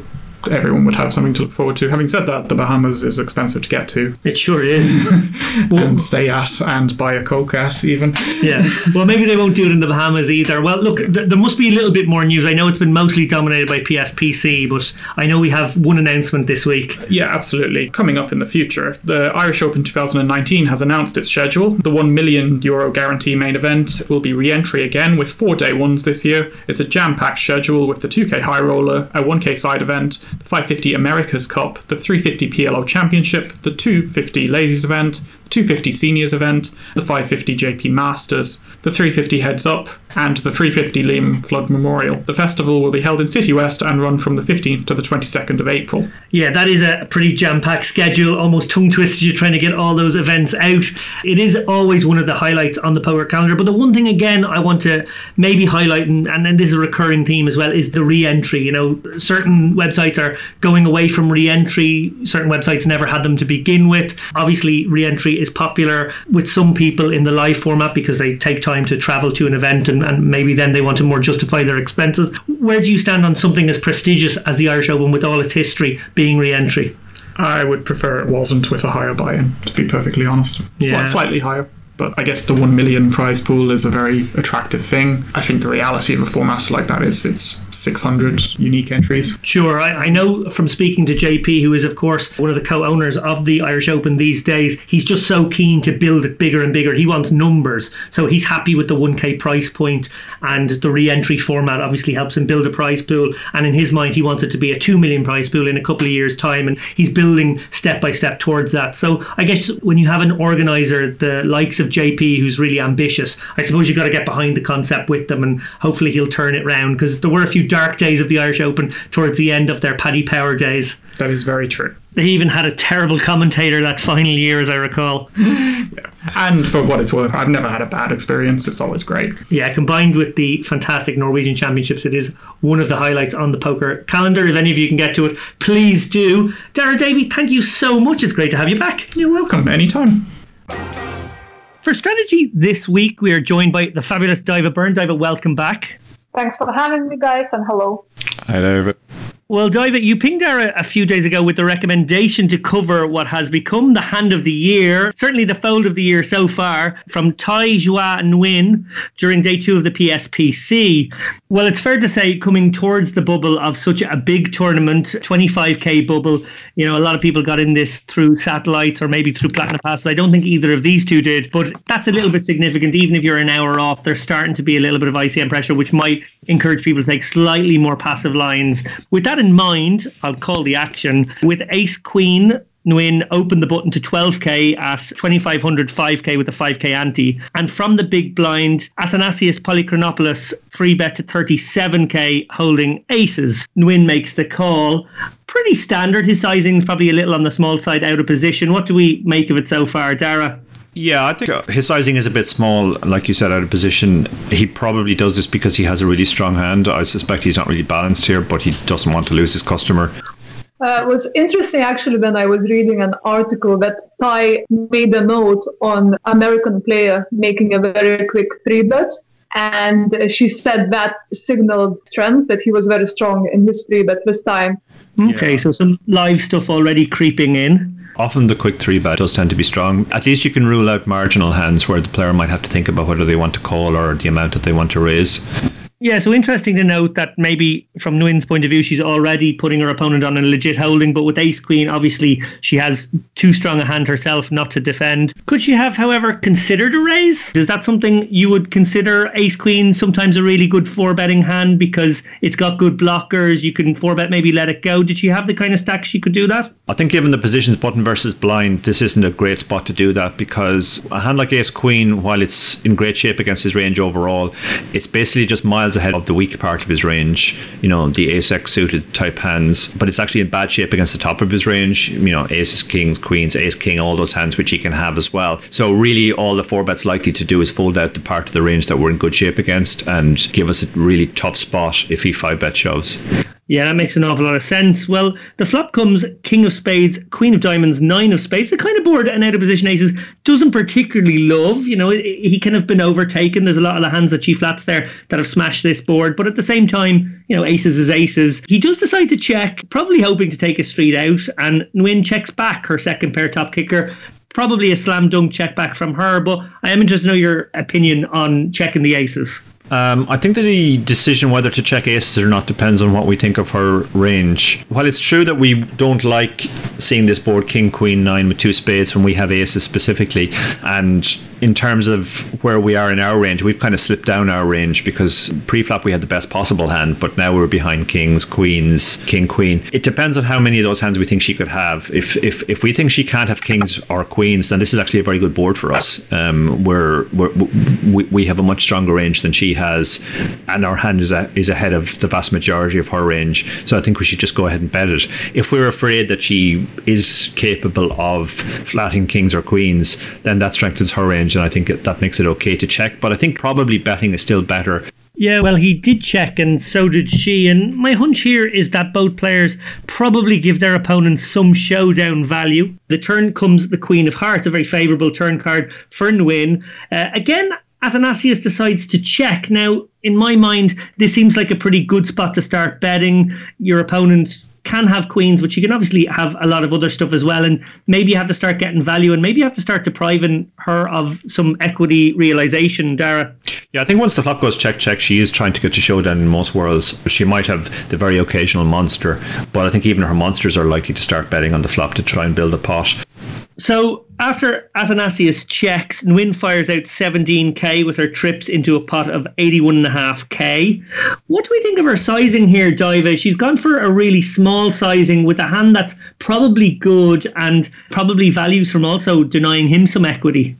everyone would have something to look forward to. Having said that, the Bahamas is expensive to get to It sure is. [LAUGHS] [LAUGHS] and stay at and buy a Coke at, even. yeah. Well, maybe they won't do it in the Bahamas either. Well, look, th- there must be a little bit more news. I know it's been mostly dominated by PSPC, but I know we have one announcement this week. Yeah, absolutely. Coming up in the future, the Irish Open 2019 has announced its schedule. The 1 million euro guarantee main event will be re entry again with four day ones this year. It's a jam packed schedule with the 2K High Roller, a 1K side event, the 550 Americas Cup, the 350 PLO Championship, the 250 Ladies event, the 250 Seniors event, the 550 JP Masters, the 350 Heads Up, and the 350 Liam Flood Memorial. The festival will be held in City West and run from the 15th to the 22nd of April. Yeah, that is a pretty jam packed schedule, almost tongue twisted. You're trying to get all those events out. It is always one of the highlights on the Power calendar. But the one thing, again, I want to maybe highlight, and, and, and this is a recurring theme as well, is the re entry. You know, certain websites are going away from re entry, certain websites never had them to begin with. Obviously, re entry is popular with some people in the live format because they take time to travel to an event and, and maybe then they want to more justify their expenses. Where do you stand on something as prestigious as the Irish Open with all its history being re entry? I would prefer it wasn't with a higher buy in, to be perfectly honest. Yeah. slightly higher. But I guess the 1 million prize pool is a very attractive thing. I think the reality of a format like that is it's 600 unique entries. Sure, I, I know from speaking to JP, who is, of course, one of the co owners of the Irish Open these days, he's just so keen to build it bigger and bigger. He wants numbers. So he's happy with the 1K price point, and the re entry format obviously helps him build a prize pool. And in his mind, he wants it to be a 2 million prize pool in a couple of years' time, and he's building step by step towards that. So I guess when you have an organizer, the likes of JP, who's really ambitious, I suppose you've got to get behind the concept with them, and hopefully he'll turn it round because there were a few dark days of the Irish Open towards the end of their Paddy Power days. That is very true. They even had a terrible commentator that final year, as I recall. [LAUGHS] And for what it's worth, I've never had a bad experience. It's always great. Yeah, combined with the fantastic Norwegian Championships, it is one of the highlights on the poker calendar. If any of you can get to it, please do. Daragh Davey, thank you so much. It's great to have you back. You're welcome anytime. For strategy this week, we are joined by the fabulous Daiva Byrne. Daiva, welcome back. Thanks for having me, guys, and hello. Hi, David. Well, David, you pinged Dara a few days ago with the recommendation to cover what has become the hand of the year, certainly the fold of the year so far, from Thi Xua Nguyen during day two of the PSPC. Well, it's fair to say, coming towards the bubble of such a big tournament, 25k bubble, you know, a lot of people got in this through satellites or maybe through Platinum Passes. I don't think either of these two did, but that's a little bit significant. Even if you're an hour off, there's starting to be a little bit of ICM pressure, which might encourage people to take slightly more passive lines. With that in mind, I'll call the action with Ace Queen. Nguyen opened the button to 12k at 2500 5k with a 5k ante. And from the big blind, Athanasios Polychronopoulos 3 bet to 37k holding aces. Nguyen makes the call. Pretty standard. His sizing's probably a little on the small side, out of position. What do we make of it so far, Dara? Yeah, I think uh, his sizing is a bit small, like you said, out of position. He probably does this because he has a really strong hand. I suspect he's not really balanced here, but he doesn't want to lose his customer. Uh, it was interesting actually when I was reading an article that Thi made a note on American player making a very quick three bet. And she said that signaled strength, that he was very strong in his three bet this time. Okay, so some live stuff already creeping in. Often the quick three bet does tend to be strong. At least you can rule out marginal hands where the player might have to think about whether they want to call or the amount that they want to raise. Yeah, so interesting to note that maybe from Nguyen's point of view, she's already putting her opponent on a legit holding, but with Ace Queen, obviously she has too strong a hand herself not to defend. Could she have, however, considered a raise? Is that something you would consider Ace Queen sometimes a really good four betting hand because it's got good blockers? You can four bet, maybe let it go. Did she have the kind of stack she could do that? I think given the positions button versus blind, this isn't a great spot to do that because a hand like Ace Queen, while it's in great shape against his range overall, it's basically just miles ahead of the weak part of his range, you know, the ace X suited type hands, but it's actually in bad shape against the top of his range, you know, aces, kings, queens, ace, king, all those hands which he can have as well. So really all the four bets likely to do is fold out the part of the range that we're in good shape against and give us a really tough spot if he five bet shoves. Yeah, that makes an awful lot of sense. Well, the flop comes King of Spades, Queen of Diamonds, Nine of Spades. The kind of board an out of position aces doesn't particularly love. You know, he can have been overtaken. There's a lot of the hands that Chief Flats there that have smashed this board. But at the same time, you know, aces is aces. He does decide to check, probably hoping to take a street out. And Nguyen checks back her second pair top kicker. Probably a slam dunk check back from her. But I am interested to know your opinion on checking the aces. Um, I think that the decision whether to check aces or not depends on what we think of her range. While it's true that we don't like seeing this board king, queen, nine with two spades when we have aces specifically, and in terms of where we are in our range, we've kind of slipped down our range because pre-flop we had the best possible hand, but now we're behind kings, queens, king, queen. It depends on how many of those hands we think she could have. If if if we think she can't have kings or queens, then this is actually a very good board for us. Um, we're, we're we we have a much stronger range than she has, and our hand is a, is ahead of the vast majority of her range. So I think we should just go ahead and bet it. If we're afraid that she is capable of flatting kings or queens, then that strengthens her range, and I think that, makes it okay to check. But I think probably betting is still better. Yeah, well, he did check, and so did she. And my hunch here is that both players probably give their opponents some showdown value. The turn comes the Queen of Hearts, a very favourable turn card for Nguyen. Uh, again, Athanasios decides to check. Now, in my mind, this seems like a pretty good spot to start betting. Your opponent can have queens, but she can obviously have a lot of other stuff as well. And maybe you have to start getting value and maybe you have to start depriving her of some equity realization, Dara. Yeah, I think once the flop goes check, check, she is trying to get to showdown in most worlds. She might have the very occasional monster, but I think even her monsters are likely to start betting on the flop to try and build a pot. So after Athanasios checks, Nguyen fires out 17k with her trips into a pot of 81.5k. What do we think of her sizing here, Daiva? She's gone for a really small sizing with a hand that's probably good and probably values from also denying him some equity.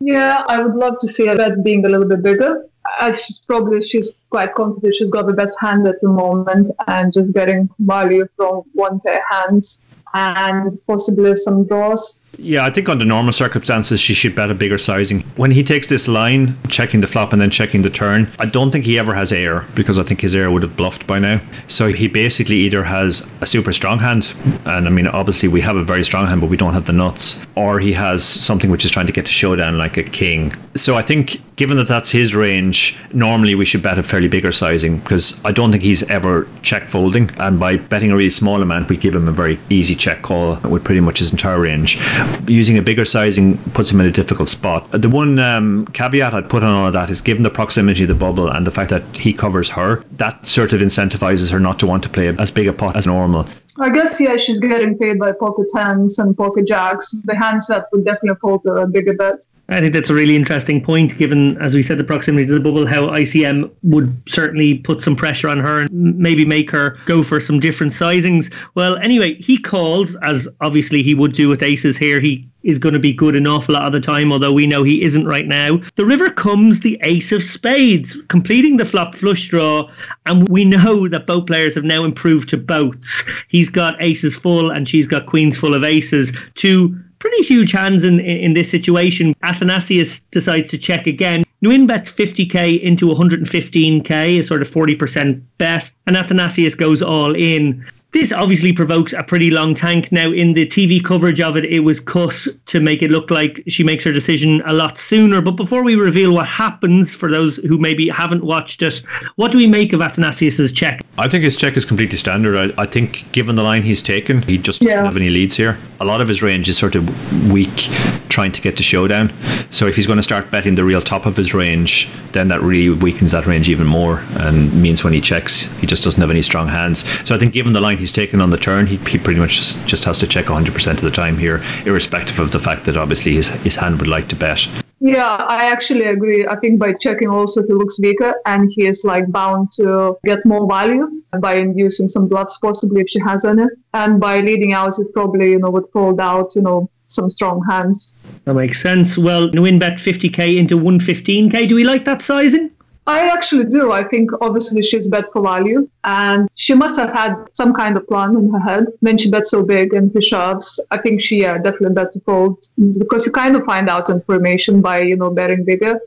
Yeah, I would love to see her bet being a little bit bigger. As she's probably she's quite confident she's got the best hand at the moment and just getting value from one pair hands and possibly some draws. Yeah, I think under normal circumstances she should bet a bigger sizing. When he takes this line, checking the flop and then checking the turn, I don't think he ever has air because I think his air would have bluffed by now. So he basically either has a super strong hand, and I mean obviously we have a very strong hand, but we don't have the nuts, or he has something which is trying to get to showdown like a king. So I think given that that's his range, normally we should bet a fairly bigger sizing because I don't think he's ever check folding, and by betting a really small amount, we give him a very easy check call with pretty much his entire range using a bigger sizing puts him in a difficult spot. The one um, caveat I'd put on all of that is given the proximity of the bubble and the fact that he covers her, that sort of incentivizes her not to want to play as big a pot as normal. I guess yeah, she's getting paid by pocket tens and pocket jacks. The handset would definitely fall to a bigger bet. I think that's a really interesting point, given, as we said, the proximity to the bubble, how ICM would certainly put some pressure on her and maybe make her go for some different sizings. Well, anyway, he calls, as obviously he would do with aces here. He is going to be good enough a lot of the time, although we know he isn't right now. The river comes the ace of spades, completing the flop flush draw. And we know that both players have now improved to boats. He's got aces full and she's got queens full of aces. Two pretty huge hands in, in this situation. Athanasios decides to check again. Nguyen bets 50k into 115k, a sort of 40% bet, and Athanasios goes all in. This obviously provokes a pretty long tank. Now, in the TV coverage of it, it was cut to make it look like she makes her decision a lot sooner. But before we reveal what happens, for those who maybe haven't watched it, what do we make of Athanasios's check? I think his check is completely standard. I, I think, given the line he's taken, he just doesn't Yeah. have any leads here. A lot of his range is sort of weak, trying to get to showdown. So if he's going to start betting the real top of his range, then that really weakens that range even more, and means when he checks, he just doesn't have any strong hands. So I think, given the line he's taken on the turn, he, he pretty much just, just has to check 100% of the time here, irrespective of the fact that obviously his, his hand would like to bet. Yeah, I actually agree. I think by checking also he looks weaker and he is like bound to get more value by inducing some bluffs possibly if she has any. And by leading out it probably, you know, would fold out, you know, some strong hands. That makes sense. Well, Nguyen bet 50k into 115k. Do we like that sizing? I actually do. I think obviously she's bet for value and she must have had some kind of plan in her head when she bet so big and he shoves. I think she yeah, definitely bet to fold because you kind of find out information by, you know, betting bigger.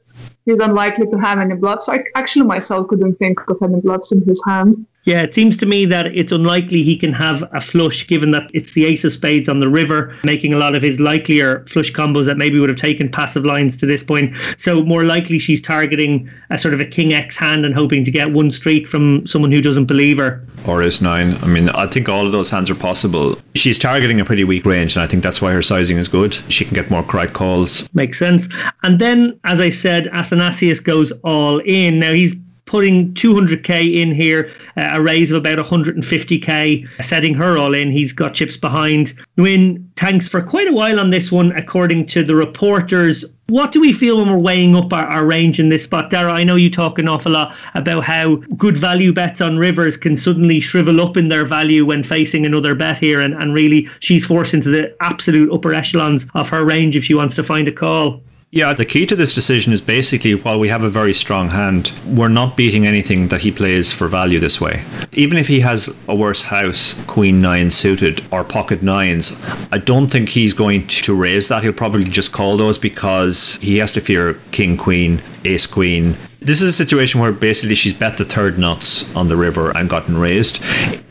He's unlikely to have any bluffs. I actually myself couldn't think of any bluffs in his hand. Yeah, it seems to me that it's unlikely he can have a flush given that it's the ace of spades on the river, making a lot of his likelier flush combos that maybe would have taken passive lines to this point. So, more likely she's targeting a sort of a king X hand and hoping to get one streak from someone who doesn't believe her. or ace nine. I mean, I think all of those hands are possible. She's targeting a pretty weak range, and I think that's why her sizing is good. She can get more correct calls. Makes sense. And then, as I said, Athanasios goes all in. Now he's putting 200k in here, uh, a raise of about 150k, setting her all in. He's got chips behind. Nguyen tanks for quite a while on this one, according to the reporters. What do we feel when we're weighing up our, our range in this spot? Dara, I know you talk an awful lot about how good value bets on rivers can suddenly shrivel up in their value when facing another bet here, and, and really she's forced into the absolute upper echelons of her range if she wants to find a call. Yeah, the key to this decision is basically while we have a very strong hand, we're not beating anything that he plays for value this way. Even if he has a worse house, queen nine suited or pocket nines, I don't think he's going to raise that. He'll probably just call those because he has to fear king queen ace queen. This is a situation where basically she's bet the third nuts on the river and gotten raised.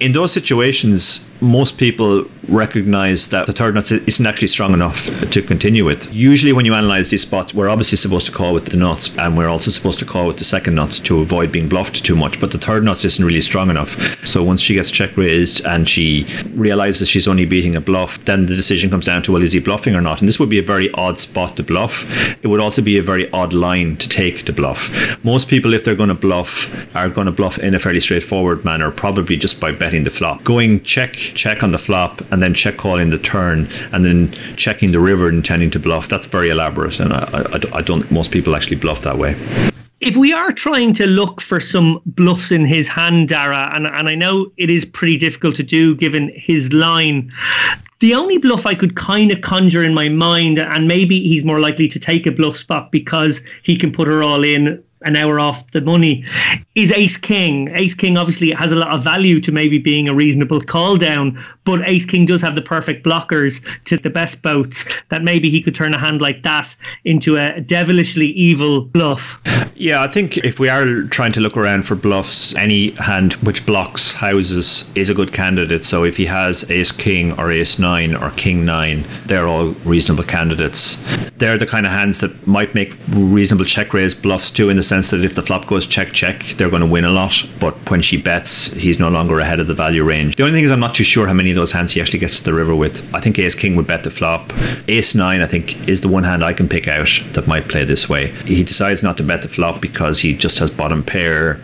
In those situations, most people recognize that the third nuts isn't actually strong enough to continue with. Usually, when you analyze these spots, we're obviously supposed to call with the nuts, and we're also supposed to call with the second nuts to avoid being bluffed too much. But the third nuts isn't really strong enough. So once she gets check raised and she realizes she's only beating a bluff, then the decision comes down to well, is he bluffing or not? And this would be a very odd spot to bluff. It would also be a very odd line to take to bluff. Most people, if they're going to bluff, are going to bluff in a fairly straightforward manner, probably just by betting the flop. Going check, check on the flop, and then check calling the turn, and then checking the river and intending to bluff. That's very elaborate, and I, I, I don't most people actually bluff that way if we are trying to look for some bluffs in his hand, Dara, and, and I know it is pretty difficult to do given his line, the only bluff I could kind of conjure in my mind, and maybe he's more likely to take a bluff spot because he can put her all in an hour off the money is ace king. Ace king obviously has a lot of value to maybe being a reasonable call down but ace king does have the perfect blockers to the best boats that maybe he could turn a hand like that into a devilishly evil bluff yeah i think if we are trying to look around for bluffs any hand which blocks houses is a good candidate so if he has ace king or ace 9 or king 9 they're all reasonable candidates they're the kind of hands that might make reasonable check raise bluffs too in the sense that if the flop goes check check, they're going to win a lot. But when she bets, he's no longer ahead of the value range. The only thing is, I'm not too sure how many those hands he actually gets to the river with. I think Ace King would bet the flop. Ace Nine, I think, is the one hand I can pick out that might play this way. He decides not to bet the flop because he just has bottom pair.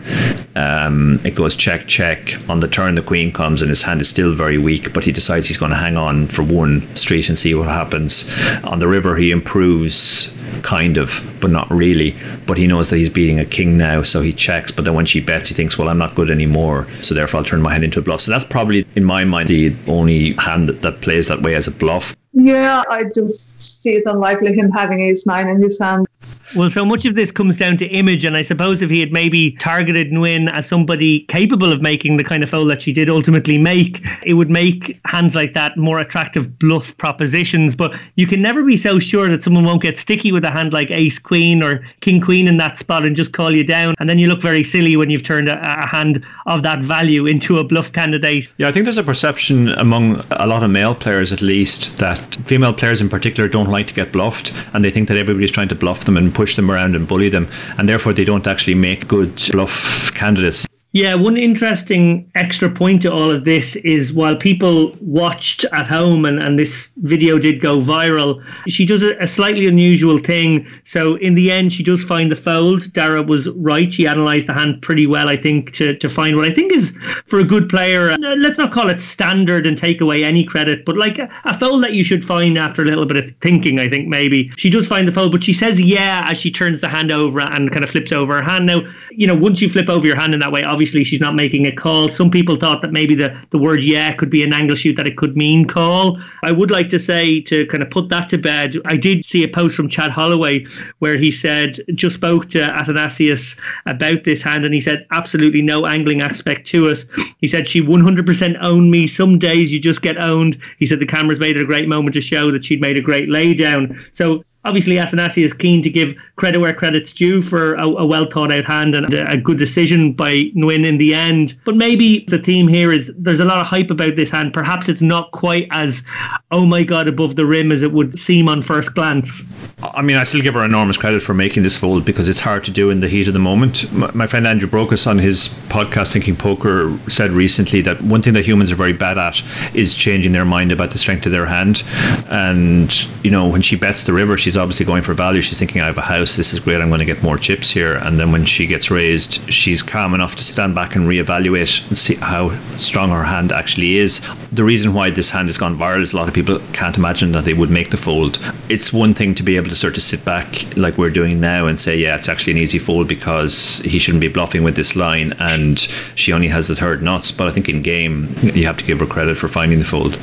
Um, it goes check check. On the turn, the queen comes and his hand is still very weak, but he decides he's going to hang on for one street and see what happens. On the river, he improves kind of, but not really. But he knows that he's beating a king now, so he checks. But then when she bets, he thinks, well, I'm not good anymore, so therefore I'll turn my hand into a bluff. So that's probably, in my mind, the only hand that, plays that way as a bluff. Yeah, I just see it unlikely him having ace nine in his hand. Well, so much of this comes down to image, and I suppose if he had maybe targeted Nguyen as somebody capable of making the kind of fold that she did ultimately make, it would make hands like that more attractive bluff propositions. But you can never be so sure that someone won't get sticky with a hand like Ace Queen or King Queen in that spot and just call you down, and then you look very silly when you've turned a, a hand of that value into a bluff candidate. Yeah, I think there's a perception among a lot of male players, at least, that female players in particular don't like to get bluffed, and they think that everybody's trying to bluff them and push them around and bully them, and therefore they don't actually make good bluff candidates. Yeah, one interesting extra point to all of this is while people watched at home and, and this video did go viral, she does a, a slightly unusual thing. So in the end, she does find the fold. Dara was right. She analysed the hand pretty well, I think, to, to find what I think is for a good player. Uh, let's not call it standard and take away any credit, but like a, a fold that you should find after a little bit of thinking, I think maybe. She does find the fold, but she says yeah as she turns the hand over and kind of flips over her hand. Now, you know, once you flip over your hand in that way, obviously obviously she's not making a call. Some people thought that maybe the, the word yeah could be an angle shoot that it could mean call. I would like to say to kind of put that to bed. I did see a post from Chad Holloway where he said just spoke to Athanasios about this hand and he said absolutely no angling aspect to it. He said she 100% owned me. Some days you just get owned. He said the cameras made it a great moment to show that she'd made a great laydown. So obviously Athanasi is keen to give credit where credit's due for a, a well thought out hand and a, a, good decision by Nguyen in the end. But maybe the theme here is there's a lot of hype about this hand. Perhaps it's not quite as oh my god above the rim as it would seem on first glance. I mean, I still give her enormous credit for making this fold because it's hard to do in the heat of the moment. My, my friend Andrew Brokos on his podcast Thinking Poker said recently that one thing that humans are very bad at is changing their mind about the strength of their hand. And you know, when she bets the river, she's she's obviously going for value. She's thinking, I have a house. This is great. I'm going to get more chips here. And then when she gets raised, she's calm enough to stand back and reevaluate and see how strong her hand actually is. The reason why this hand has gone viral is a lot of people can't imagine that they would make the fold. It's one thing to be able to sort of sit back like we're doing now and say, yeah, it's actually an easy fold because he shouldn't be bluffing with this line and she only has the third nuts. But I think in game, you have to give her credit for finding the fold.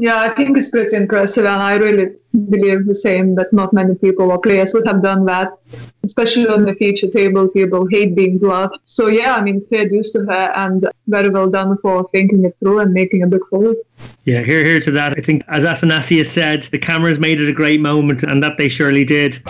Yeah, I think it's pretty impressive, and I really believe the same that not many people or players would have done that, especially on the feature table. People hate being bluffed. So, yeah, I mean, fair dues to her, and very well done for thinking it through and making a big fold. Yeah, here, here to that. I think, as Athanasios said, the cameras made it a great moment, and that they surely did.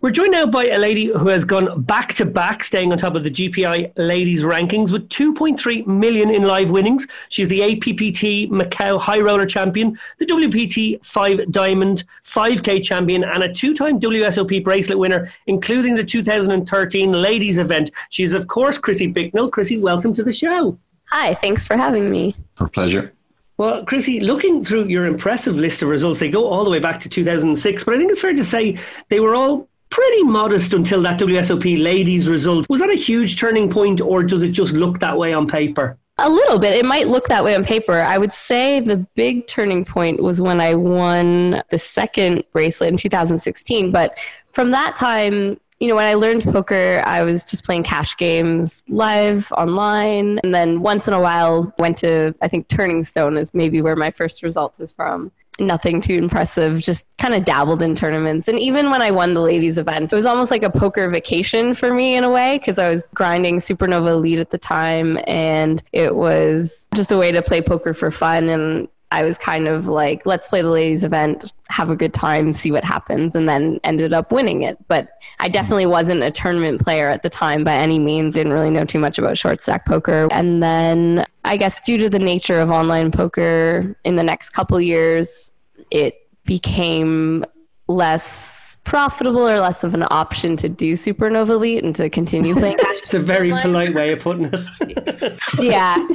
We're joined now by a lady who has gone back to back, staying on top of the GPI ladies rankings with 2.3 million in live winnings. She's the APPT Macau High Roller Champion, the WPT 5 Diamond 5K Champion, and a two time WSOP bracelet winner, including the 2013 ladies event. She's, of course, Krissy Bicknell. Krissy, welcome to the show. Hi, thanks for having me. For pleasure. Well, Krissy, looking through your impressive list of results, they go all the way back to 2006, but I think it's fair to say they were all pretty modest until that WSOP ladies result. Was that a huge turning point, or does it just look that way on paper? A little bit. It might look that way on paper. I would say the big turning point was when I won the second bracelet in 2016. But from that time, you know, when I learned poker, I was just playing cash games live online. And then once in a while, went to, I think, Turning Stone is maybe where my first results is from nothing too impressive, just kind of dabbled in tournaments. And even when I won the ladies event, it was almost like a poker vacation for me in a way because I was grinding Supernova Elite at the time and it was just a way to play poker for fun. And I was kind of like, let's play the ladies event, have a good time, see what happens, and then ended up winning it. But I definitely wasn't a tournament player at the time by any means, didn't really know too much about short stack poker. And then I guess due to the nature of online poker in the next couple years, it became less profitable or less of an option to do Supernova Elite and to continue playing. [LAUGHS] it's a very polite way of putting it. yeah.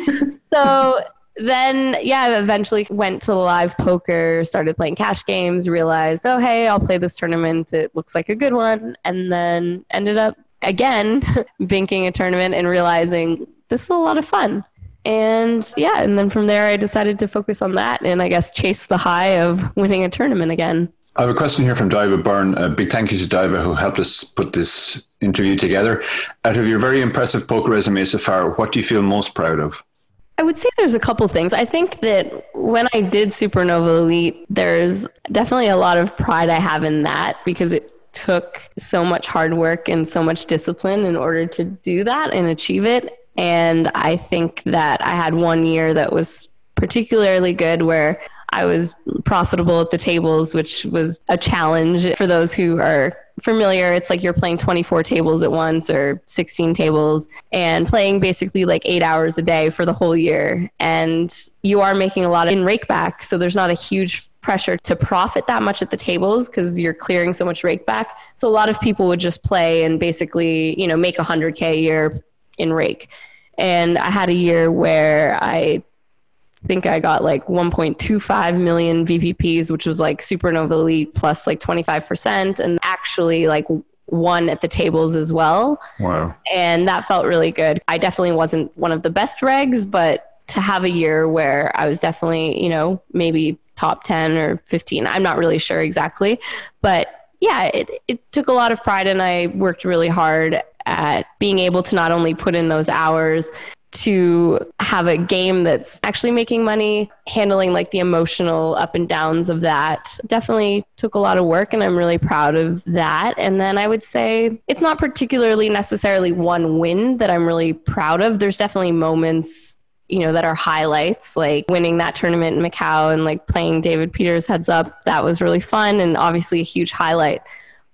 So then yeah eventually went to live poker started playing cash games realized oh hey i'll play this tournament it looks like a good one and then ended up again [LAUGHS] binking a tournament and realizing this is a lot of fun and yeah and then from there i decided to focus on that and i guess chase the high of winning a tournament again I have a question here from Daiva Byrne. A big thank you to Daiva who helped us put this interview together. Out of your very impressive poker resume so far, what do you feel most proud of? I would say there's a couple things. I think that when I did Supernova Elite, there's definitely a lot of pride I have in that because it took so much hard work and so much discipline in order to do that and achieve it. And I think that I had one year that was particularly good where I was profitable at the tables, which was a challenge for those who are familiar. It's like you're playing 24 tables at once or 16 tables and playing basically like eight hours a day for the whole year. And you are making a lot in rake back. So there's not a huge pressure to profit that much at the tables because you're clearing so much rake back. So a lot of people would just play and basically, you know, make 100K a year in rake. And I had a year where I think I got like 1.25 million VPPs, which was like Supernova Elite plus like 25%, and actually like won at the tables as well. Wow. And that felt really good. I definitely wasn't one of the best regs, but to have a year where I was definitely, you know, maybe top 10 or 15, I'm not really sure exactly. But yeah, it, it took a lot of pride, and I worked really hard at being able to not only put in those hours to have a game that's actually making money, handling like the emotional up and downs of that definitely took a lot of work and I'm really proud of that. And then I would say it's not particularly necessarily one win that I'm really proud of. There's definitely moments you know that are highlights like winning that tournament in Macau and like playing David Peters heads up that was really fun and obviously a huge highlight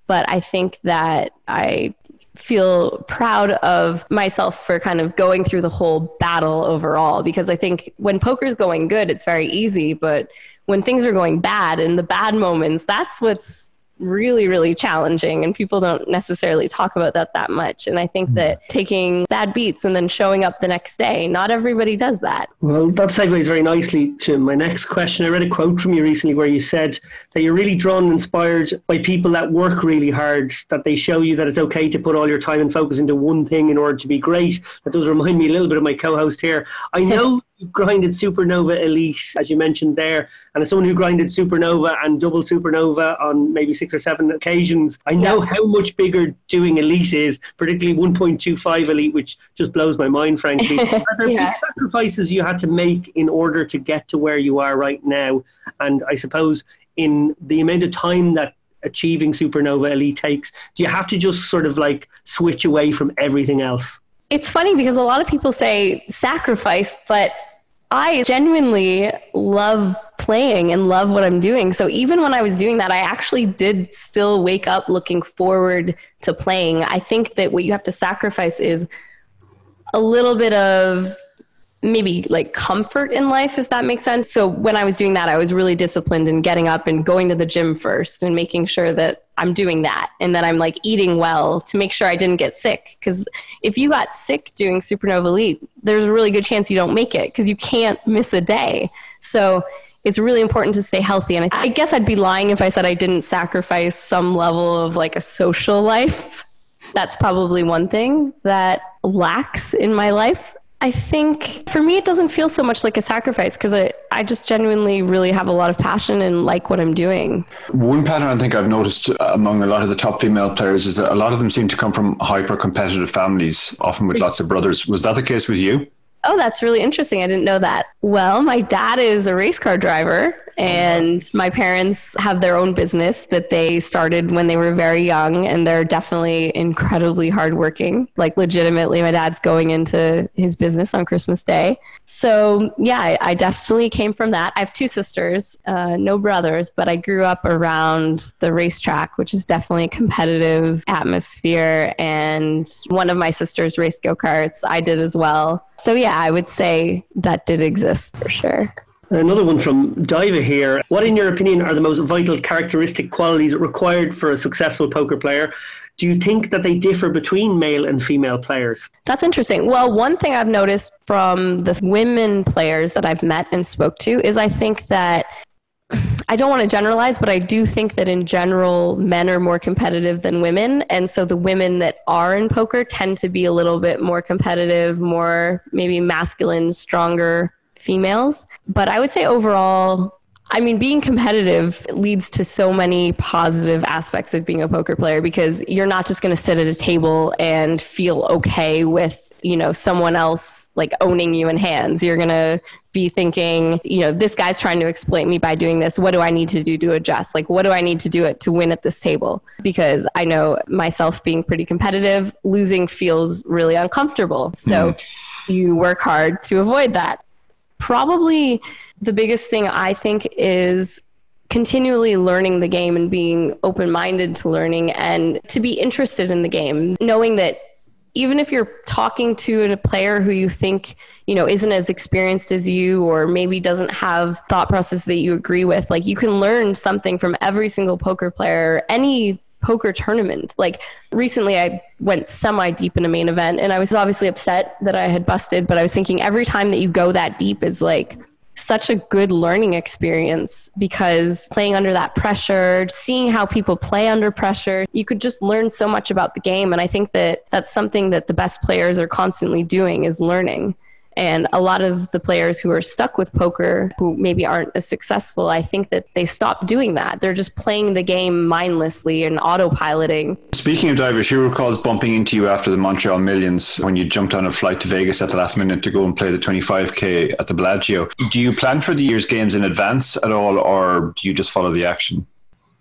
but I think that I feel proud of myself for kind of going through the whole battle overall because I think when poker's going good, it's very easy, but when things are going bad and the bad moments, that's what's really, really challenging. And people don't necessarily talk about that that much. And I think hmm. that taking bad beats and then showing up the next day, not everybody does that. Well, that segues very nicely to my next question. I read a quote from you recently where you said that you're really drawn and inspired by people that work really hard, that they show you that it's okay to put all your time and focus into one thing in order to be great. That does remind me a little bit of my co host here. I [LAUGHS] know grinded Supernova Elite, as you mentioned there, and as someone who grinded Supernova and double Supernova on maybe six or seven occasions, I know yeah. how much bigger doing Elite is, particularly 1.25 Elite, which just blows my mind, frankly. [LAUGHS] are there yeah. big sacrifices you had to make in order to get to where you are right now? And I suppose in the amount of time that achieving Supernova Elite takes, do you have to just sort of like switch away from everything else? It's funny because a lot of people say sacrifice, but I genuinely love playing and love what I'm doing. So even when I was doing that, I actually did still wake up looking forward to playing. I think that what you have to sacrifice is a little bit of maybe like comfort in life, if that makes sense. So when I was doing that, I was really disciplined in getting up and going to the gym first and making sure that I'm doing that and that I'm like eating well to make sure I didn't get sick. Because if you got sick doing Supernova Elite, there's a really good chance you don't make it because you can't miss a day. So it's really important to stay healthy. And I guess I'd be lying if I said I didn't sacrifice some level of like a social life. That's probably one thing that lacks in my life. I think for me, it doesn't feel so much like a sacrifice because I, I just genuinely really have a lot of passion and like what I'm doing. One pattern I think I've noticed among a lot of the top female players is that a lot of them seem to come from hyper competitive families, often with lots of brothers. Was that the case with you? Oh, that's really interesting. I didn't know that. Well, my dad is a race car driver, and my parents have their own business that they started when they were very young, and they're definitely incredibly hardworking. Like, legitimately, my dad's going into his business on Christmas Day. So, yeah, I, I definitely came from that. I have two sisters, uh, no brothers, but I grew up around the racetrack, which is definitely a competitive atmosphere. And one of my sisters raced go karts. I did as well. So, yeah, I would say that did exist for sure. Another one from Daiva here. What, in your opinion, are the most vital characteristic qualities required for a successful poker player? Do you think that they differ between male and female players? That's interesting. Well, one thing I've noticed from the women players that I've met and spoke to is I think that I don't want to generalize, but I do think that in general, men are more competitive than women. And so the women that are in poker tend to be a little bit more competitive, more maybe masculine, stronger females. But I would say overall, I mean, being competitive leads to so many positive aspects of being a poker player because you're not just going to sit at a table and feel okay with you know someone else like owning you in hands. You're going to be thinking you know this guy's trying to exploit me by doing this. What do i need to do to adjust? Like what do i need to do it to win at this table? Because i know myself being pretty competitive losing feels really uncomfortable. So mm. you work hard to avoid that probably the biggest thing i think is continually learning the game and being open minded to learning and to be interested in the game, knowing that even if you're talking to a player who you think you know isn't as experienced as you or maybe doesn't have thought process that you agree with like you can learn something from every single poker player any poker tournament like recently i went semi deep in a main event and i was obviously upset that i had busted but i was thinking every time that you go that deep is like such a good learning experience because playing under that pressure, seeing how people play under pressure, you could just learn so much about the game. And I think that that's something that the best players are constantly doing is learning. And a lot of the players who are stuck with poker, who maybe aren't as successful, I think that they stop doing that. They're just playing the game mindlessly and autopiloting. Speaking of divers, she recalls bumping into you after the Montreal Millions when you jumped on a flight to Vegas at the last minute to go and play the 25K at the Bellagio. Do you plan for the year's games in advance at all, or do you just follow the action?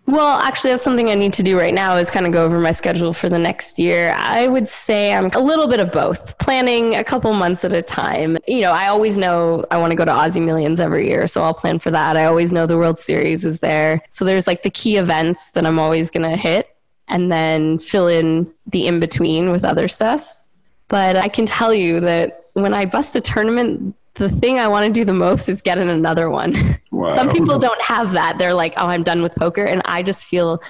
Well, actually, that's something I need to do right now is kind of go over my schedule for the next year. I would say I'm a little bit of both, planning a couple months at a time. You know, I always know I want to go to Aussie Millions every year, so I'll plan for that. I always know the World Series is there. So there's like the key events that I'm always going to hit and then fill in the in between with other stuff. But I can tell you that when I bust a tournament, the thing I want to do the most is get in another one. [LAUGHS] Wow. Some people don't have that. They're like, oh, I'm done with poker. And I just feel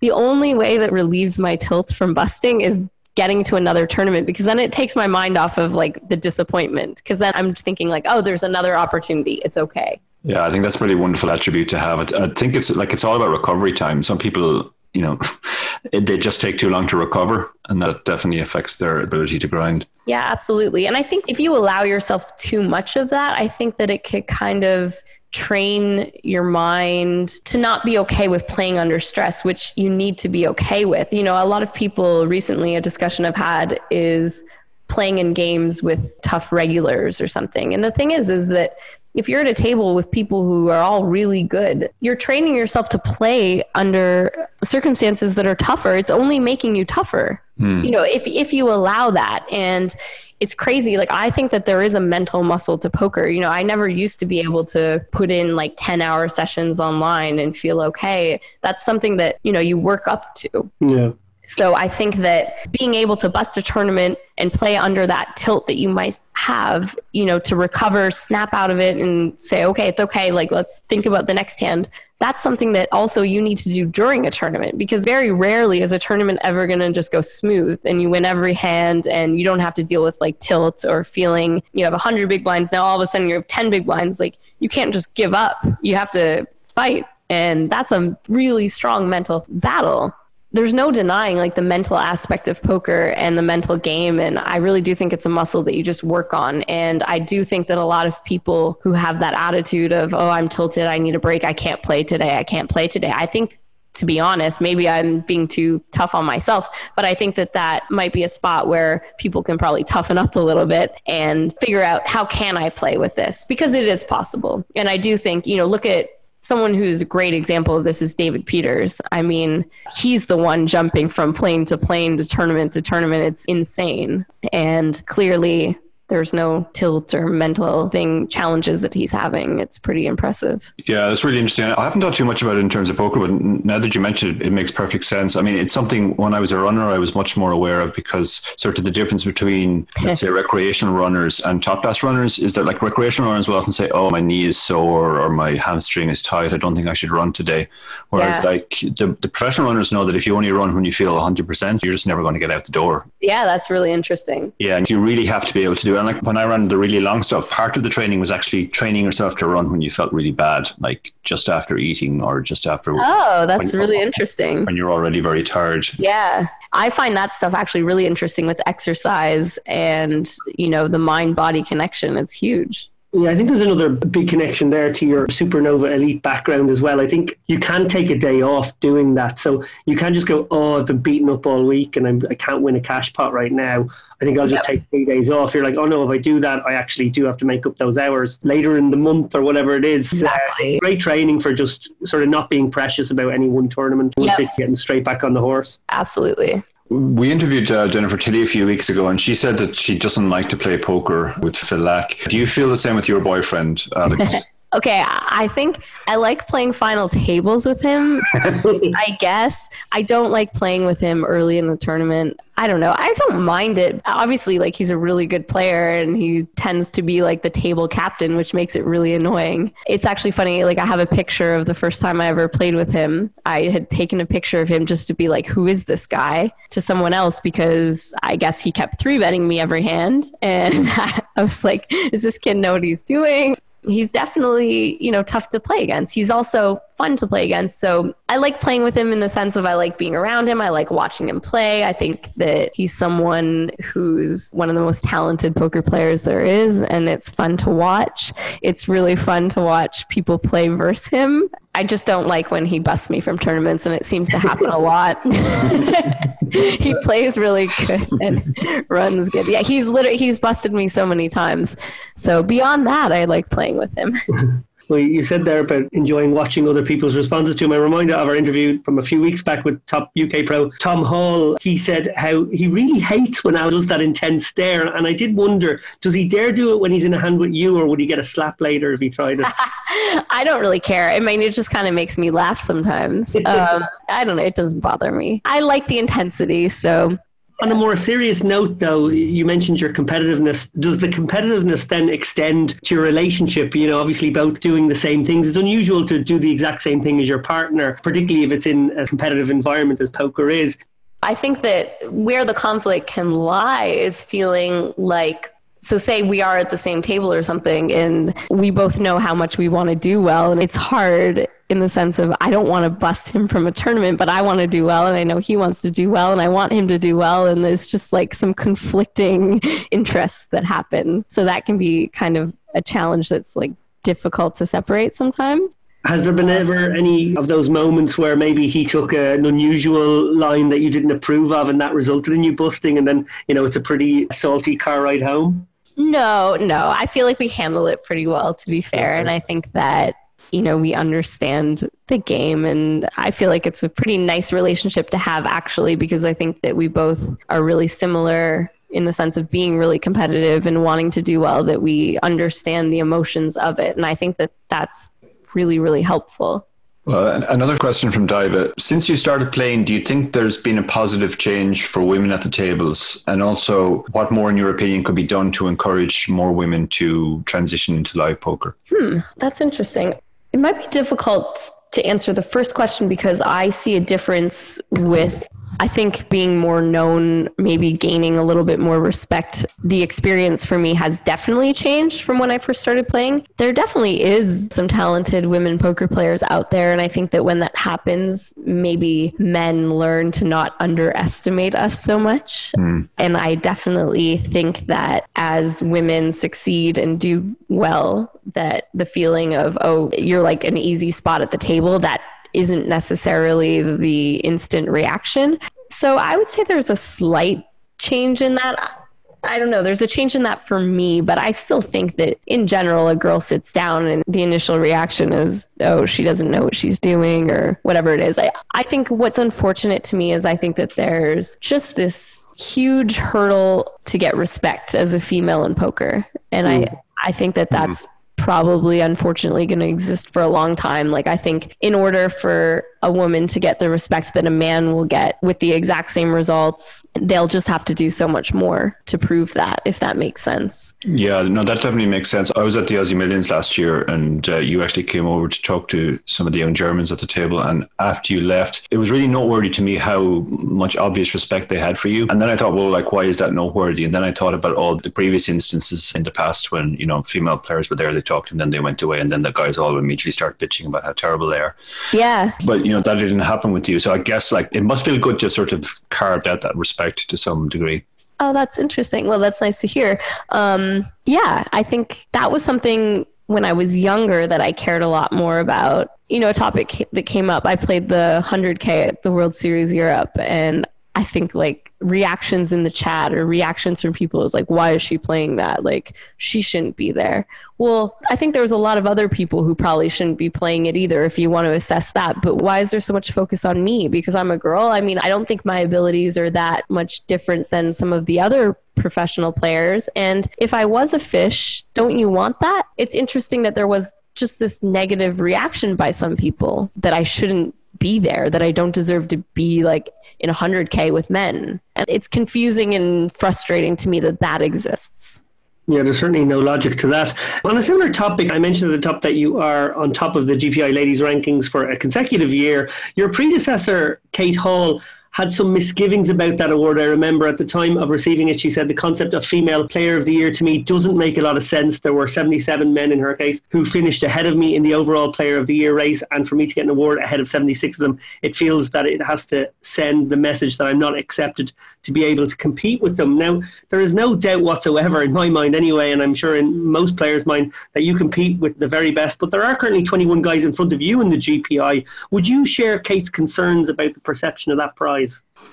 the only way that relieves my tilt from busting is getting to another tournament because then it takes my mind off of like the disappointment because then I'm thinking like, oh, there's another opportunity. It's okay. Yeah, I think that's a really wonderful attribute to have. I think it's like it's all about recovery time. Some people, you know, [LAUGHS] they just take too long to recover, and that definitely affects their ability to grind. Yeah, absolutely. And I think if you allow yourself too much of that, I think that it could kind of train your mind to not be okay with playing under stress, which you need to be okay with. You know, a lot of people recently, a discussion I've had is playing in games with tough regulars or something. And the thing is, is that if you're at a table with people who are all really good, you're training yourself to play under circumstances that are tougher. It's only making you tougher. Hmm. You know, if if you allow that and it's crazy. Like I think that there is a mental muscle to poker. You know, I never used to be able to put in like 10 hour sessions online and feel okay. That's something that, you know, you work up to. Yeah. So I think that being able to bust a tournament and play under that tilt that you might have, you know, to recover, snap out of it and say, okay, it's okay. Like, let's think about the next hand. That's something that also you need to do during a tournament because very rarely is a tournament ever going to just go smooth and you win every hand and you don't have to deal with like tilt or feeling you have 100 big blinds. Now all of a sudden you have 10 big blinds. Like, you can't just give up. You have to fight. And that's a really strong mental battle there's no denying like the mental aspect of poker and the mental game and i really do think it's a muscle that you just work on. And i do think that a lot of people who have that attitude of oh i'm tilted i need a break i can't play today i can't play today i think to be honest maybe i'm being too tough on myself but i think that that might be a spot where people can probably toughen up a little bit and figure out how can i play with this? Because it is possible. And i do think you know look at someone who's a great example of this is David Peters. I mean, he's the one jumping from plane to plane to tournament to tournament. It's insane. And clearly, there's no tilt or mental thing challenges that he's having. It's pretty impressive. Yeah, that's really interesting. I haven't thought too much about it in terms of poker, but now that you mentioned it, it makes perfect sense. I mean, it's something when I was a runner, I was much more aware of because sort of the difference between, let's say, recreational runners and top class runners is that like recreational runners will often say, "Oh, my knee is sore or my hamstring is tight. I don't think I should run today." Whereas Yeah. like the, the professional runners know that if you only run when you feel 100%, you're just never going to get out the door. Yeah, that's really interesting. Yeah, and you really have to be able to do it. And like when I ran the really long stuff, part of the training was actually training yourself to run when you felt really bad, like just after eating or just after Oh, that's really interesting. when you're already very tired. Yeah. I find that stuff actually really interesting with exercise and, you know, the mind body connection. It's huge. Yeah, I think there's another big connection there to your supernova elite background as well. I think you can take a day off doing that. So you can't just go, oh, I've been beaten up all week and I'm, I can't win a cash pot right now. I think I'll just take three days off. You're like, oh no, if I do that, I actually do have to make up those hours later in the month or whatever it is. Exactly. Uh, great training for just sort of not being precious about any one tournament. Yep. Getting straight back on the horse. Absolutely. We interviewed uh, Jennifer Tilly a few weeks ago, and she said that she doesn't like to play poker with Phil Laak. Do you feel the same with your boyfriend, Alex? [LAUGHS] Okay, I think I like playing final tables with him. [LAUGHS] I guess I don't like playing with him early in the tournament. I don't know. I don't mind it. Obviously, like he's a really good player and he tends to be like the table captain, which makes it really annoying. It's actually funny. Like I have a picture of the first time I ever played with him. I had taken a picture of him just to be like, who is this guy to someone else because I guess he kept three betting me every hand. And [LAUGHS] I was like, does this kid know what he's doing? He's definitely you know tough to play against. He's also fun to play against. So i like playing with him in the sense of i like being around him. I like watching him play. I think that he's someone who's one of the most talented poker players there is and it's fun to watch. It's really fun to watch people play versus him. I just don't like when he busts me from tournaments and it seems to happen a lot. [LAUGHS] He plays really good and runs good. Yeah he's literally he's busted me so many times. So beyond that i like playing with him [LAUGHS] Well, you said there about enjoying watching other people's responses to him. I reminded of our interview from a few weeks back with top UK pro Tom Hall. He said how he really hates when Al does that intense stare. And I did wonder, does he dare do it when he's in a hand with you, or would he get a slap later if he tried it? [LAUGHS] I don't really care. I mean, it just kind of makes me laugh sometimes. [LAUGHS] Um, I don't know. It doesn't bother me. I like the intensity. So On a more serious note, though, you mentioned your competitiveness. Does the competitiveness then extend to your relationship? You know, obviously, both doing the same things. It's unusual to do the exact same thing as your partner, particularly if it's in a competitive environment as poker is. I think that where the conflict can lie is feeling like so say we are at the same table or something and we both know how much we want to do well and it's hard in the sense of I don't want to bust him from a tournament but I want to do well and I know he wants to do well and I want him to do well and there's just like some conflicting [LAUGHS] interests that happen so that can be kind of a challenge that's like difficult to separate sometimes Has there been ever any of those moments where maybe he took a, an unusual line that you didn't approve of and that resulted in you busting and then, you know, it's a pretty salty car ride home? No, no. I feel like we handle it pretty well, to be fair. And I think that, you know, we understand the game. And I feel like it's a pretty nice relationship to have, actually, because I think that we both are really similar in the sense of being really competitive and wanting to do well, that we understand the emotions of it. And I think that that's really, really helpful. Well, another question from Daiva. Since you started playing, do you think there's been a positive change for women at the tables? And also, what more, in your opinion, could be done to encourage more women to transition into live poker? Hmm, that's interesting. It might be difficult to answer the first question because I see a difference with I think being more known, maybe gaining a little bit more respect, the experience for me has definitely changed from when I first started playing. There definitely is some talented women poker players out there. And I think that when that happens, maybe men learn to not underestimate us so much. Mm. And I definitely think that as women succeed and do well, that the feeling of, oh, you're like an easy spot at the table, that isn't necessarily the instant reaction. So I would say there's a slight change in that. I don't know. There's a change in that for me, but I still think that in general, a girl sits down and the initial reaction is, oh, she doesn't know what she's doing or whatever it is. I, I think what's unfortunate to me is I think that there's just this huge hurdle to get respect as a female in poker. And mm. I, I think that that's. Probably unfortunately going to exist for a long time. Like, I think in order for a woman to get the respect that a man will get with the exact same results, they'll just have to do so much more to prove that, if that makes sense. Yeah, no, that definitely makes sense. I was at the Aussie Millions last year and uh, you actually came over to talk to some of the young Germans at the table. And after you left, it was really noteworthy to me how much obvious respect they had for you. And then I thought, well, like, why is that noteworthy? And then I thought about all the previous instances in the past when, you know, female players were there, they talked and then they went away and then the guys all immediately start bitching about how terrible they are. Yeah. But, you know, that didn't happen with you. So I guess like it must feel good to sort of carve out that respect to some degree. Oh, that's interesting. Well, that's nice to hear. Um, yeah, I think that was something when I was younger that I cared a lot more about. You know, a topic that came up. I played the 100K at the World Series Europe, and I think like reactions in the chat or reactions from people is like, why is she playing that? Like, she shouldn't be there. Well, I think there was a lot of other people who probably shouldn't be playing it either if you want to assess that. But why is there so much focus on me? Because I'm a girl? I mean, I don't think my abilities are that much different than some of the other professional players. And if I was a fish, don't you want that? It's interesting that there was just this negative reaction by some people that I shouldn't be there, that I don't deserve to be like in 100K with men. And it's confusing and frustrating to me that that exists. Yeah, there's certainly no logic to that. On a similar topic, I mentioned at the top that you are on top of the GPI ladies rankings for a consecutive year. Your predecessor, Kate Hall, had some misgivings about that award. I remember at the time of receiving it, she said the concept of female player of the year to me doesn't make a lot of sense. There were 77 men in her case who finished ahead of me in the overall player of the year race, and for me to get an award ahead of 76 of them, it feels that it has to send the message that I'm not accepted to be able to compete with them. Now, there is no doubt whatsoever in my mind, anyway, and I'm sure in most players' mind, that you compete with the very best, but there are currently 21 guys in front of you in the GPI. Would you share Kate's concerns about the perception of that prize?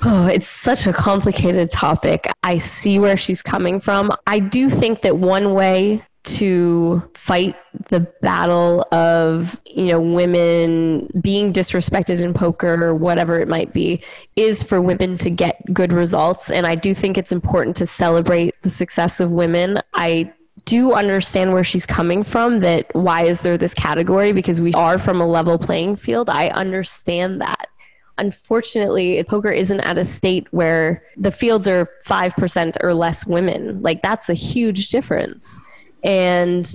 Oh, it's such a complicated topic. I see where she's coming from. I do think that one way to fight the battle of you know women being disrespected in poker or whatever it might be is for women to get good results. And i do think it's important to celebrate the success of women. I do understand where she's coming from that why is there this category? Because we are from a level playing field. I understand that unfortunately, poker isn't at a state where the fields are 5% or less women. Like, that's a huge difference. And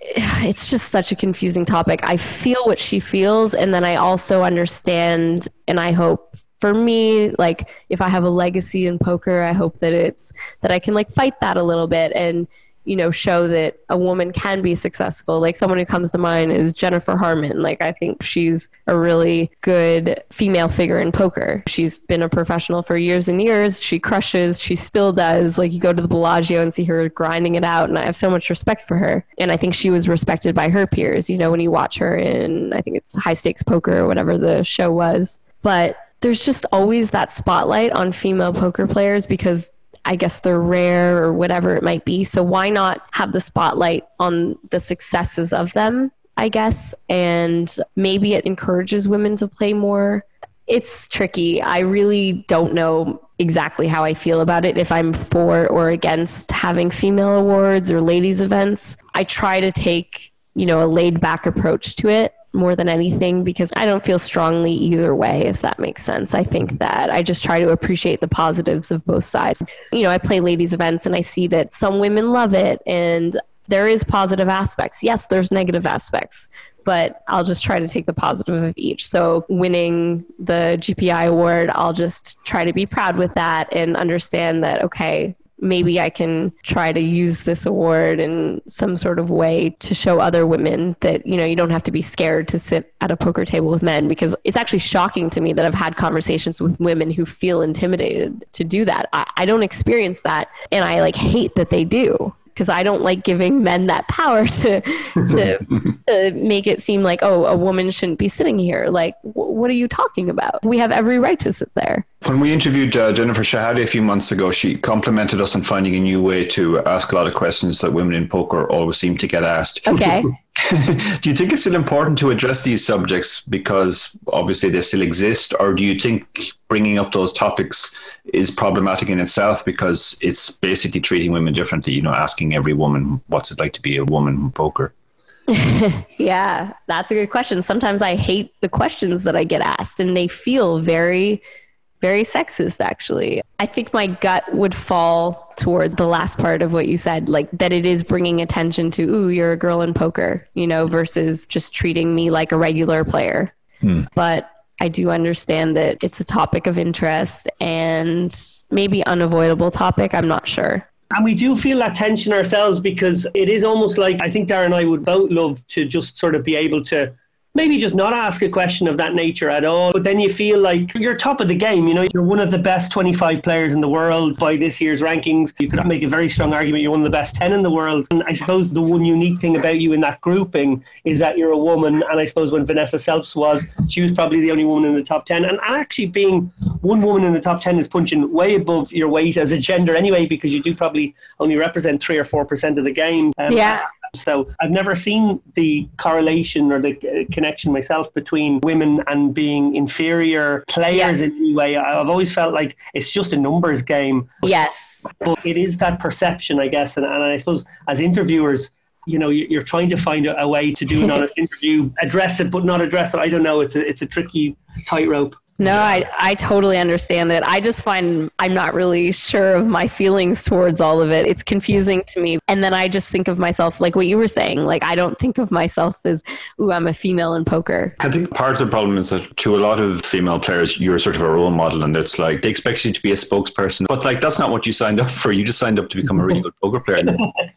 it's just such a confusing topic. I feel what she feels, and then I also understand, and I hope for me, like, if I have a legacy in poker, I hope that it's that I can like fight that a little bit and you know show that a woman can be successful. Like someone who comes to mind is jennifer harman. Like i think she's a really good female figure in poker. She's been a professional for years and years. She crushes. She still does. Like you go to the bellagio and see her grinding it out and i have so much respect for her. And i think she was respected by her peers you know when you watch her in i think it's high stakes poker or whatever the show was. But there's just always that spotlight on female poker players because I guess they're rare or whatever it might be. So why not have the spotlight on the successes of them, I guess? And maybe it encourages women to play more. It's tricky. I really don't know exactly how I feel about it, if I'm for or against having female awards or ladies events. I try to take, you know, a laid back approach to it more than anything because I don't feel strongly either way, if that makes sense. I think that I just try to appreciate the positives of both sides. You know, I play ladies' events and I see that some women love it and there is positive aspects. Yes, there's negative aspects, but I'll just try to take the positive of each. So winning the GPI award, I'll just try to be proud with that and understand that okay, maybe I can try to use this award in some sort of way to show other women that, you know, you don't have to be scared to sit at a poker table with men because it's actually shocking to me that I've had conversations with women who feel intimidated to do that. I, I don't experience that and I like hate that they do because I don't like giving men that power [LAUGHS] to to, [LAUGHS] to, make it seem like oh a woman shouldn't be sitting here. Like w- what are you talking about? We have every right to sit there. When we interviewed uh, Jennifer Shahade a few months ago, she complimented us on finding a new way to ask a lot of questions that women in poker always seem to get asked. Okay. [LAUGHS] do you think it's still important to address these subjects because obviously they still exist, or do you think bringing up those topics is problematic in itself because it's basically treating women differently? You know, asking every woman what's it like to be a woman in poker. [LAUGHS] yeah, that's a good question. Sometimes I hate the questions that I get asked, and they feel very very sexist actually i think my gut would fall towards the last part of what you said like that it is bringing attention to ooh you're a girl in poker you know versus just treating me like a regular player hmm. but I do understand that it's a topic of interest and maybe unavoidable topic. I'm not sure. And we do feel that tension ourselves because it is almost like I think Darren and I would both love to just sort of be able to maybe just not ask a question of that nature at all. But then you feel like you're top of the game. You know, you're one of the best 25 players in the world by this year's rankings. You could make a very strong argument you're one of the best 10 in the world. And I suppose the one unique thing about you in that grouping is that you're a woman. And I suppose when Vanessa Selbst was, she was probably the only woman in the top 10. And actually being one woman in the top 10 is punching way above your weight as a gender anyway, because you do probably only represent three or 4% of the game. Um, yeah. So I've never seen the correlation or the uh, connection myself between women and being inferior players yeah. in any way. I've always felt like it's just a numbers game. Yes. But it is that perception, I guess. And, and I suppose as interviewers, you know, you're trying to find a, a way to do an [LAUGHS] honest interview, address it, but not address it. I don't know. It's a, it's a tricky tightrope. No, I, I totally understand it. I just find I'm not really sure of my feelings towards all of it. It's confusing to me. And then I just think of myself, like what you were saying, like I don't think of myself as, ooh, I'm a female in poker. I think part of the problem is that to a lot of female players, you're sort of a role model and it's like they expect you to be a spokesperson. But like that's not what you signed up for. You just signed up to become a really good poker player. [LAUGHS]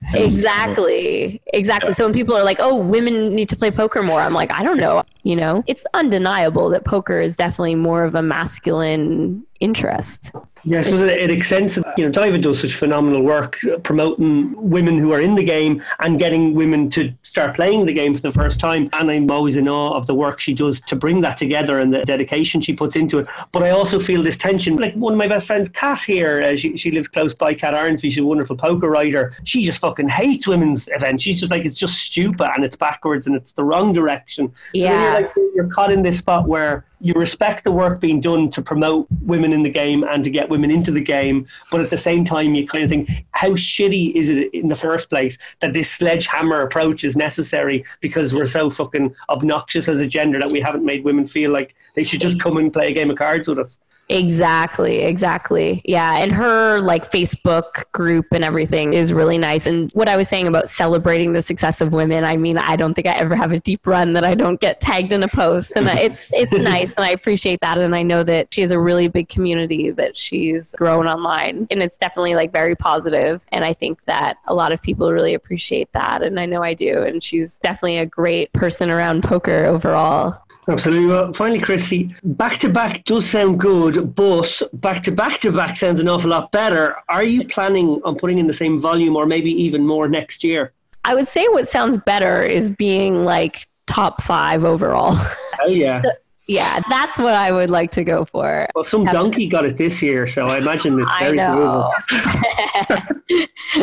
Uh, exactly. Exactly. Yeah. So when people are like, oh, women need to play poker more, I'm like, I don't know. You know, it's undeniable that poker is definitely more of a masculine interest. Yeah, I suppose it, it extends. You know, Daiva does such phenomenal work promoting women who are in the game and getting women to start playing the game for the first time. And I'm always in awe of the work she does to bring that together and the dedication she puts into it. But I also feel this tension. Like one of my best friends, Kat here, uh, she, she lives close by, Kat Arnsby. She's a wonderful poker writer. She just fucking hates women's events. She's just like, it's just stupid and it's backwards and it's the wrong direction. So yeah. you're, like, you're caught in this spot where you respect the work being done to promote women in the game and to get women into the game, but at the same time, you kind of think, how shitty is it in the first place that this sledgehammer approach is necessary because we're so fucking obnoxious as a gender that we haven't made women feel like they should just come and play a game of cards with us? Exactly, exactly. Yeah, and her like Facebook group and everything is really nice. And what I was saying about celebrating the success of women, I mean, I don't think I ever have a deep run that I don't get tagged in a post, and [LAUGHS] it's it's nice, and I appreciate that. And I know that she has a really big community that she's grown online, and it's definitely like very positive. And I think that a lot of people really appreciate that, and I know I do. And she's definitely a great person around poker overall. Absolutely. Well, finally, Krissy, back to back does sound good, but back to back to back sounds an awful lot better. Are you planning on putting in the same volume or maybe even more next year? I would say what sounds better is being like top five overall. Hell yeah. [LAUGHS] Yeah, that's what I would like to go for. Well, some Have- donkey got it this year, so I imagine it's [LAUGHS] very doable.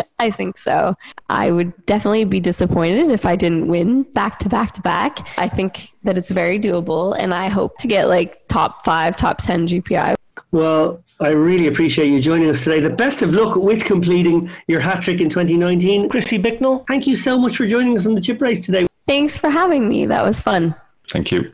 [LAUGHS] I think so. I would definitely be disappointed if I didn't win back to back to back. I think that it's very doable, and I hope to get like top five, top 10 GPI. Well, I really appreciate you joining us today. The best of luck with completing your hat trick in 2019. Krissy Bicknell. Thank you so much for joining us on the chip race today. Thanks for having me. That was fun. Thank you.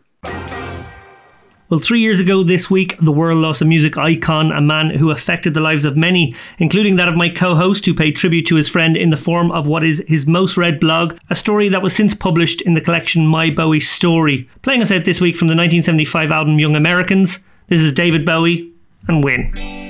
Well, three years ago this week, the world lost a music icon, a man who affected the lives of many, including that of my co host, who paid tribute to his friend in the form of what is his most read blog, a story that was since published in the collection My Bowie Story. Playing us out this week from the 1975 album Young Americans, this is David Bowie and Win.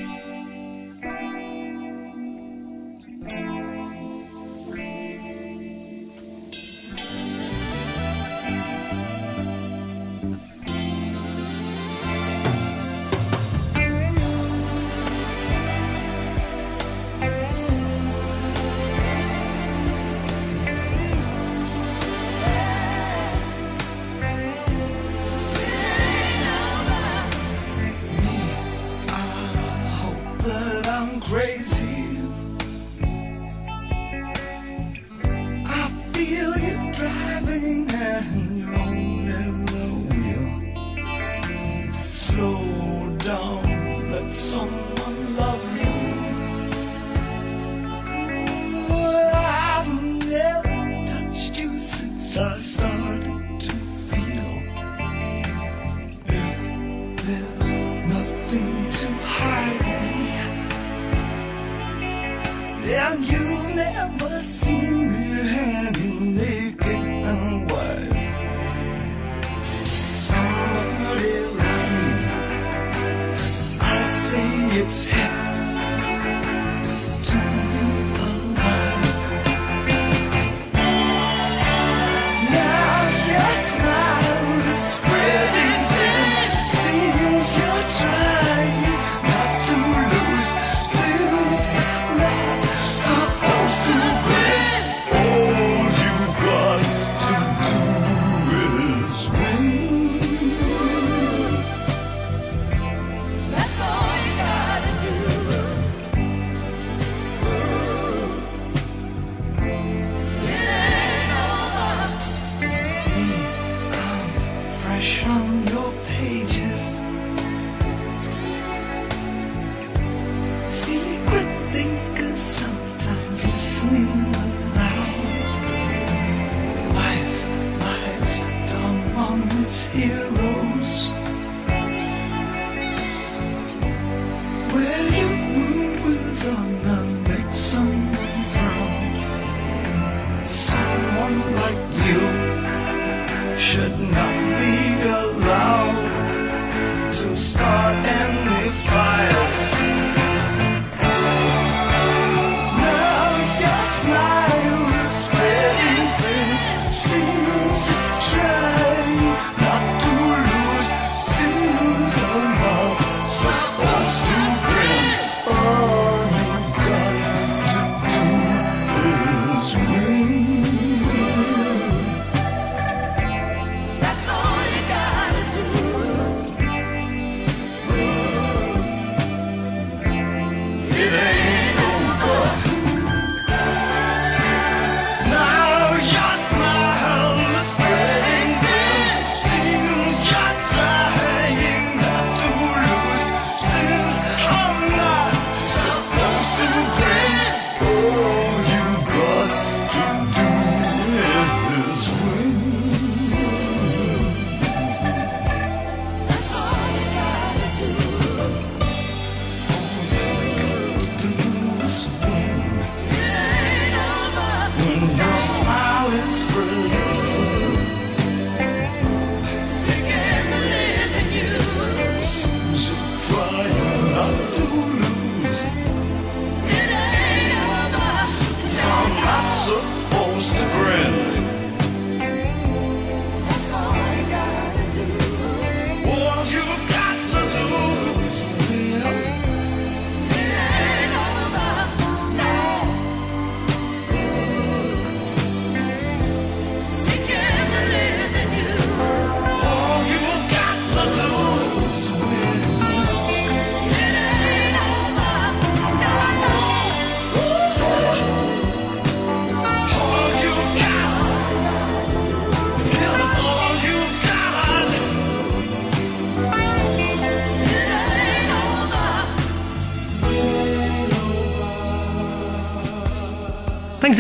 Like you should not be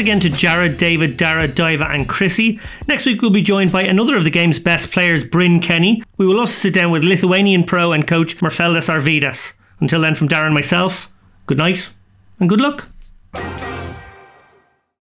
again to Jared, David, Dara, Daiva, and Krissy. Next week, we'll be joined by another of the game's best players, Bryn Kenny. We will also sit down with Lithuanian pro and coach Merfeldas Arvidas. Until then, from Darren myself, good night and good luck.